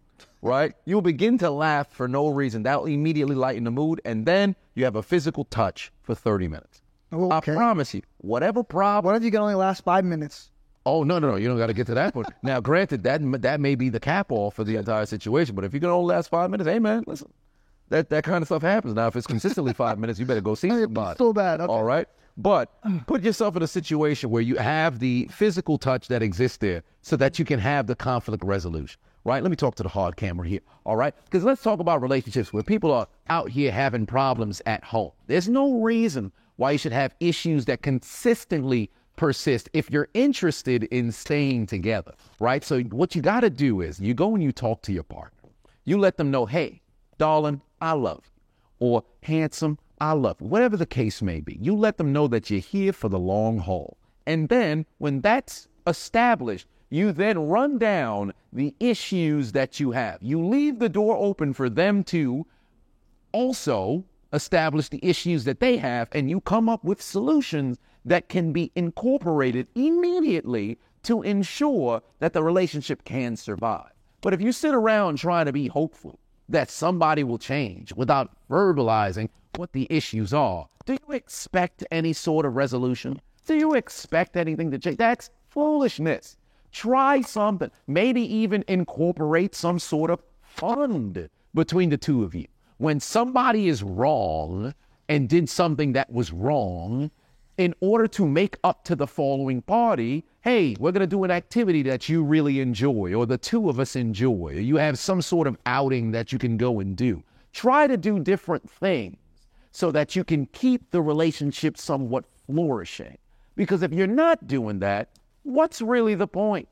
right? You'll begin to laugh for no reason. That'll immediately lighten the mood, and then you have a physical touch for 30 minutes. Oh, okay. I promise you, whatever problem. What if you can only last five minutes? Oh no, no, no! You don't got to get to that point. now, granted, that that may be the cap off for the entire situation, but if you can only last five minutes, hey man, listen, that that kind of stuff happens. Now, if it's consistently five minutes, you better go see somebody. So bad. Okay. All right. But put yourself in a situation where you have the physical touch that exists there so that you can have the conflict resolution. Right? Let me talk to the hard camera here. All right? Because let's talk about relationships where people are out here having problems at home. There's no reason why you should have issues that consistently persist if you're interested in staying together. Right? So what you got to do is you go and you talk to your partner. You let them know, hey, darling, I love you. Or handsome, I love you. Whatever the case may be. You let them know that you're here for the long haul. And then when that's established, you then run down the issues that you have. You leave the door open for them to also establish the issues that they have, and you come up with solutions that can be incorporated immediately to ensure that the relationship can survive. But if you sit around trying to be hopeful that somebody will change without verbalizing what the issues are, do you expect any sort of resolution? Do you expect anything to change? That's foolishness. Try something. Maybe even incorporate some sort of fund between the two of you. When somebody is wrong and did something that was wrong, in order to make up to the following party, hey, we're going to do an activity that you really enjoy, or the two of us enjoy. Or you have some sort of outing that you can go and do. Try to do different things so that you can keep the relationship somewhat flourishing. Because if you're not doing that, what's really the point?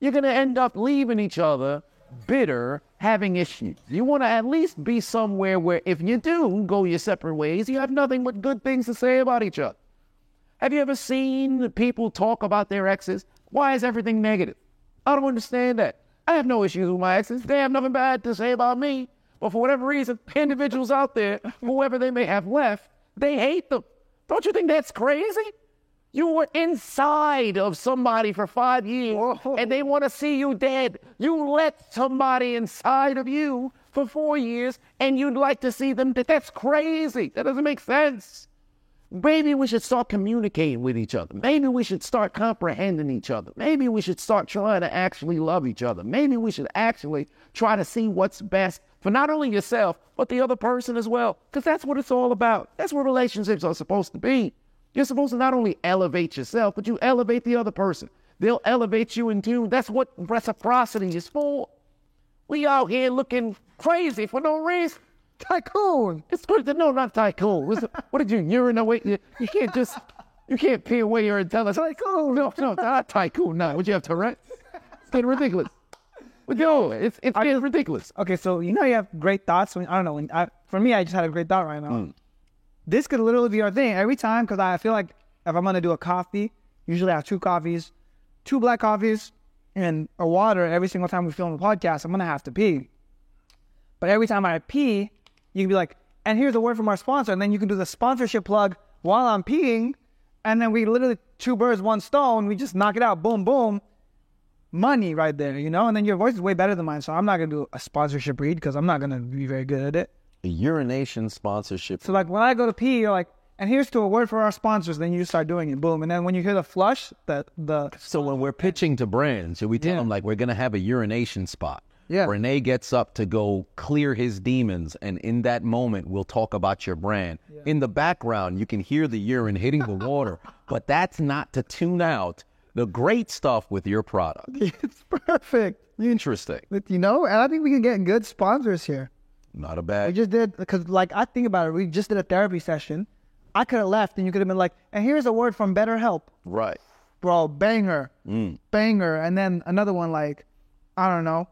You're going to end up leaving each other bitter, having issues. You want to at least be somewhere where if you do go your separate ways, you have nothing but good things to say about each other. Have you ever seen people talk about their exes? Why is everything negative? I don't understand that. I have no issues with my exes. They have nothing bad to say about me. But for whatever reason, individuals out there, whoever they may have left, they hate them. Don't you think that's crazy? You were inside of somebody for five years oh. and they want to see you dead. You let somebody inside of you for four years and you'd like to see them dead. That's crazy. That doesn't make sense. Maybe we should start communicating with each other. Maybe we should start comprehending each other. Maybe we should start trying to actually love each other. Maybe we should actually try to see what's best for not only yourself, but the other person as well. Because that's what it's all about. That's what relationships are supposed to be. You're supposed to not only elevate yourself, but you elevate the other person. They'll elevate you in tune. That's what reciprocity is for. We out here looking crazy for no reason. Tycoon. It's good to know, not tycoon. The- what did you urine away? You, you can't just, you can't pee away your intelligence. Tycoon. No, no, not tycoon. No, would you have Tourette's? It's getting ridiculous. But no, it's it's getting ridiculous. Okay, so you know you have great thoughts. When I don't know. When I, for me, I just had a great thought right now. Mm. This could literally be our thing every time because I feel like if I'm gonna do a coffee, usually I have two coffees, two black coffees, and a water every single time we film a podcast. I'm gonna have to pee. But every time I pee, you can be like, and here's a word from our sponsor, and then you can do the sponsorship plug while I'm peeing, and then we literally two birds, one stone. We just knock it out, boom, boom, money right there, you know. And then your voice is way better than mine, so I'm not gonna do a sponsorship read because I'm not gonna be very good at it. A urination sponsorship. So like when I go to pee, you're like, and here's to a word for our sponsors. Then you start doing it, boom. And then when you hear the flush, that the So when we're pitching to brands, should we tell Yeah. them like we're gonna have a urination spot? Yeah. Rene gets up to go clear his demons, and in that moment, we'll talk about your brand. In the background, you can hear the urine hitting the water, but that's not to tune out the great stuff with your product. it's perfect, Interesting. You know. And I think we can get good sponsors here. Not a bad. We just did because like I think about it. We just did a therapy session. I could have left, and you could have been like, and here's a word from BetterHelp. Right. bro, banger, banger. And then another one like, I don't know,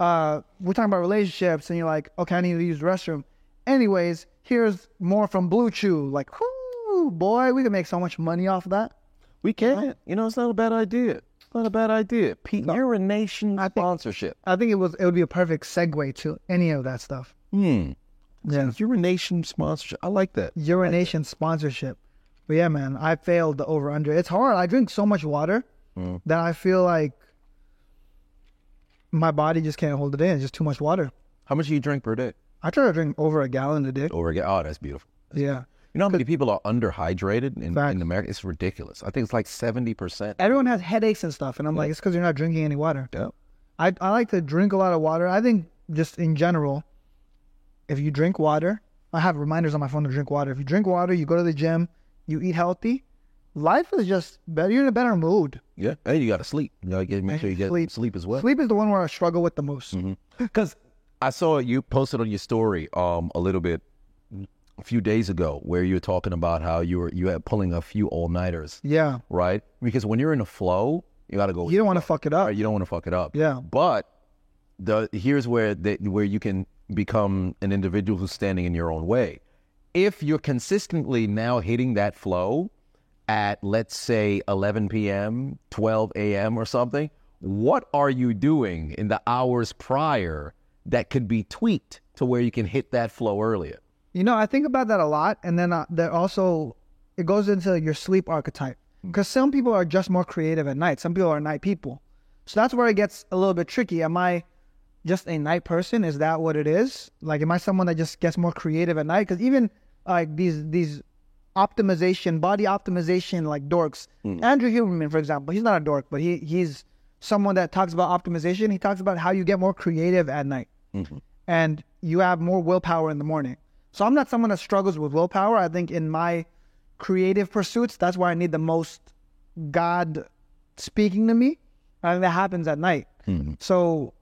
uh, we're talking about relationships, and you're like, okay, I need to use the restroom. Anyways, here's more from BlueChew. Like, whoo, boy, we can make so much money off of that. We can. You know, it's not a bad idea. It's not a bad idea. P- urination sponsorship. I think it was it would be a perfect segue to any of that stuff. Hmm. Yeah, Urination sponsorship. I like that. urination sponsorship. But yeah, man, I failed the over under. It's hard. I drink so much water that I feel like my body just can't hold it in. It's just too much water. How much do you drink per day? I try to drink over a gallon a day. Over again. Oh, that's beautiful. Yeah. You know how many people are underhydrated in, in America? It's ridiculous. I think it's like seventy percent. Everyone has headaches and stuff, and I'm like, it's because you're not drinking any water. Yeah. I I like to drink a lot of water. I think just in general, if you drink water, I have reminders on my phone to drink water. If you drink water, you go to the gym, you eat healthy, life is just better. You're in a better mood. Yeah. And you got to sleep. You got to get make sure you get Sleep. sleep, as well. Sleep is the one where I struggle with the most. Because I saw you posted on your story um a little bit a few days ago where you were talking about how you were you had pulling a few all nighters, Yeah, right? Because when you're in a flow, you got to go. you don't want to fuck it up. Right, you don't want to fuck it up. Yeah. But the here's where the, where you can become an individual who's standing in your own way. If you're consistently now hitting that flow at let's say 11 p.m., 12 a.m. or something, what are you doing in the hours prior that could be tweaked to where you can hit that flow earlier? You know, I think about that a lot, and then uh, that also it goes into your sleep archetype because some people are just more creative at night. Some people are night people, so that's where it gets a little bit tricky. Am I just a night person? Is that what it is? Like, am I someone that just gets more creative at night? Because even like these these optimization, body optimization, like dorks. Hmm. Andrew Huberman, for example, he's not a dork, but he he's someone that talks about optimization. He talks about how you get more creative at night mm-hmm. and you have more willpower in the morning. So I'm not someone that struggles with willpower. I think in my creative pursuits, that's where I need the most God speaking to me. I think that happens at night. Mm-hmm. So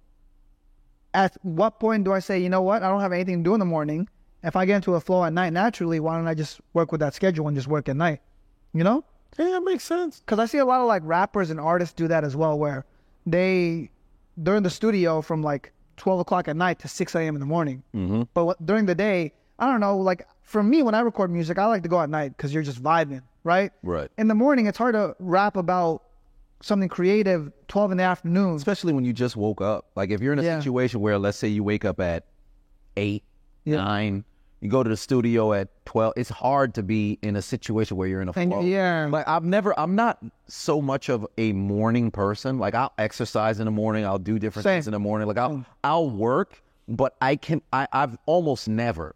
at what point do I say, you know what, I don't have anything to do in the morning. If I get into a flow at night naturally, why don't I just work with that schedule and just work at night? You know? Yeah, that makes sense. because I see a lot of like rappers and artists do that as well, where they they're in the studio from like twelve o'clock at night to six a.m. in the morning. Mm-hmm. But what, during the day, I don't know. Like for me, when I record music, I like to go at night because you're just vibing, right? Right. In the morning, it's hard to rap about something creative. Twelve in the afternoon. especially when you just woke up. Like if you're in a Yeah. situation where, let's say, you wake up at eight, Yeah. nine, you go to the studio at twelve. It's hard to be in a situation where you're in a And- flow. yeah. like I've never. I'm not so much of a morning person. Like I'll exercise in the morning. I'll do different Same. things in the morning. Like I'll I'll work, but I can. I I've almost never,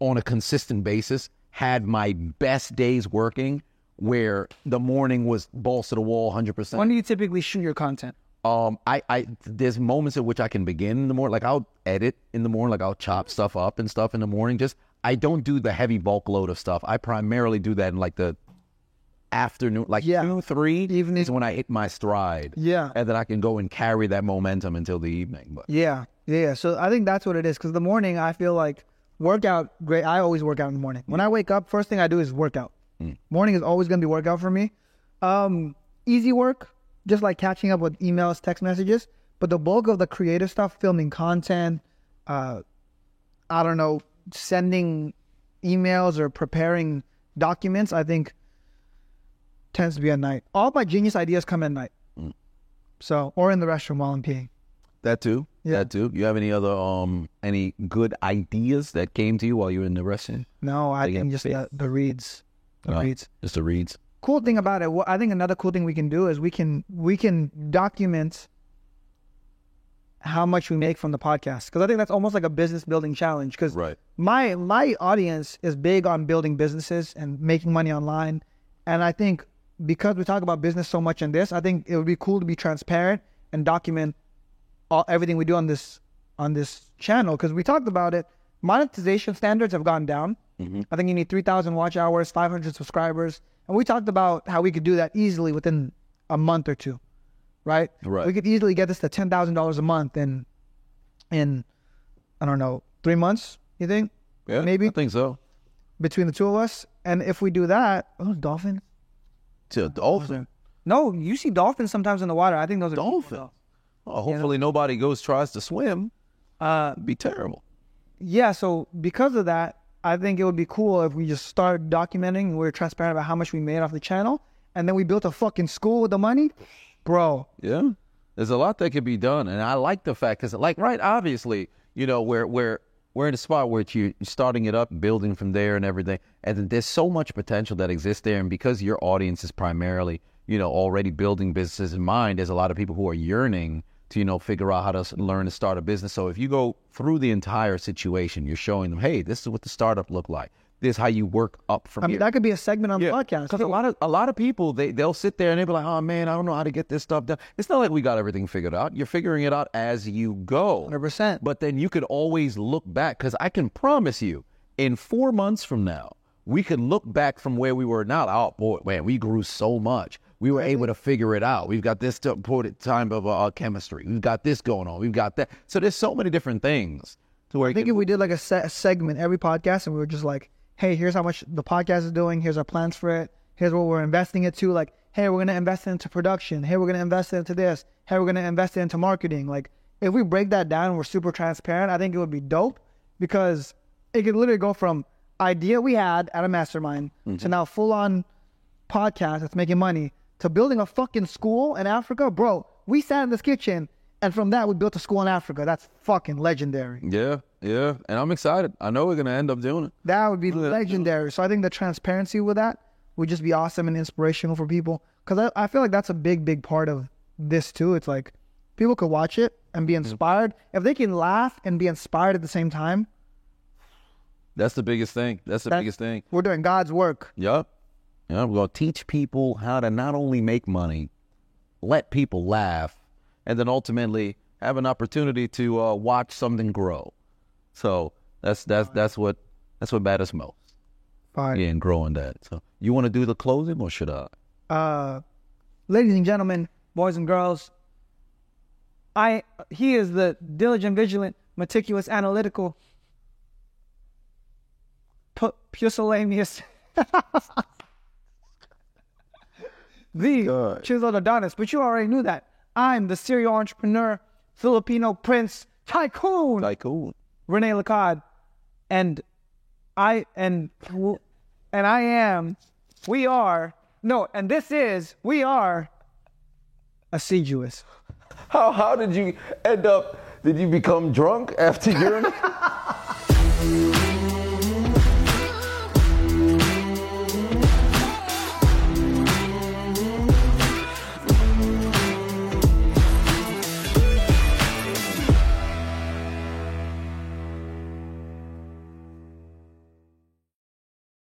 on a consistent basis, had my best days working where the morning was balls to the wall, hundred percent. When do you typically shoot your content? Um, I, I, there's moments in which I can begin in the morning. Like I'll edit in the morning, like I'll chop stuff up and stuff in the morning. Just I don't do the heavy bulk load of stuff. I primarily do that in like the afternoon, like Yeah. two, three Evening. is when I hit my stride. Yeah. and then I can go and carry that momentum until the evening. But Yeah, yeah. yeah. So I think that's what it is. Because the morning, I feel like workout. Great. I always work out in the morning. When I wake up, first thing I do is workout. Morning is always gonna be workout for me. Um, easy work, just like catching up with emails, text messages. But the bulk of the creative stuff, filming content, uh, I don't know, sending emails or preparing documents, I think tends to be at night. All my genius ideas come at night. So, or in the restroom while I'm peeing. that too, Yeah. that too. You have any other um any good ideas that came to you while you were in the restroom? No, I think just the, the reads, the Uh, reads. Just the reads. Cool thing about it, what I think another cool thing we can do is we can we can document how much we make from the podcast because I think that's almost like a business building challenge. Because Right. my my audience is big on building businesses and making money online, and I think because we talk about business so much in this, I think it would be cool to be transparent and document all everything we do on this on this channel because we talked about it. Monetization standards have gone down. I think you need three thousand watch hours, five hundred subscribers, and we talked about how we could do that easily within a month or two, right? Right. We could easily get this to ten thousand dollars a month in in I don't know three months. You think? Yeah, Maybe. I think so. between the two of us. And if we do that, oh, dolphins. To a dolphin. No, you see dolphins sometimes in the water. I think those are dolphins. Oh, hopefully nobody goes tries to swim. Uh, It'd be terrible. yeah. So because of that, I think it would be cool if we just start documenting. and We're transparent about how much we made off the channel, and then we built a fucking school with the money, bro. Yeah, there's a lot that could be done, and I like the fact because, like, right, obviously, you know, we're we're we're in a spot where you're starting it up, building from there, and everything, and there's so much potential that exists there, and because your audience is primarily, you know, already building businesses in mind, there's a lot of people who are yearning to, you know, figure out how to learn to start a business. So if you go through the entire situation, you're showing them, hey, this is what the startup looked like. this is how you work up from I mean, here. that could be a segment on the podcast. Because a lot of a lot of people they they'll sit there and they'll be like, oh man, I don't know how to get this stuff done. It's not like we got everything figured out. You're figuring it out as you go. 100%. But then you could always look back because I can promise you, in four months from now, we can look back from where we were now. Oh boy, man, we grew so much. We were able to figure it out. We've got this to- important time of uh, chemistry. We've got this going on. We've got that. So there's so many different things to where I think if we did like a, se- a segment every podcast and we were just like, hey, here's how much the podcast is doing. Here's our plans for it. Here's what we're investing it to. Like, hey, we're going to invest it into production. Hey, we're going to invest into this. Hey, we're going to invest it into marketing. Like, if we break that down and we're super transparent, I think it would be dope because it could literally go from idea we had at a mastermind to now full on podcast that's making money to building a fucking school in Africa. Bro, we sat in this kitchen and from that we built a school in Africa. That's fucking legendary. yeah, yeah, and I'm excited. I know we're gonna end up doing it. That would be legendary. So I think the transparency with that would just be awesome and inspirational for people. Because I, I feel like that's a big, big part of this too. It's like people could watch it and be mm-hmm. inspired. If they can laugh and be inspired at the same time, That's the biggest thing. That's the biggest thing. we're doing God's work. Yep. Yeah, we're gonna teach people how to not only make money, let people laugh, and then ultimately have an opportunity to uh, watch something grow. So that's that's that's what that's what matters most. Fine. Yeah, and growing that. So you want to do the closing or should I? uh, ladies and gentlemen, boys and girls, I he is the diligent, vigilant, meticulous, analytical, pu- pusillanimous, the chiseled Adonis. But you already knew that. I'm the serial entrepreneur, Filipino prince, tycoon, Tycoon. Rene Lacade, and I and and I am. We are no, and this is we are assiduous. How how did you end up? Did you become drunk after urine?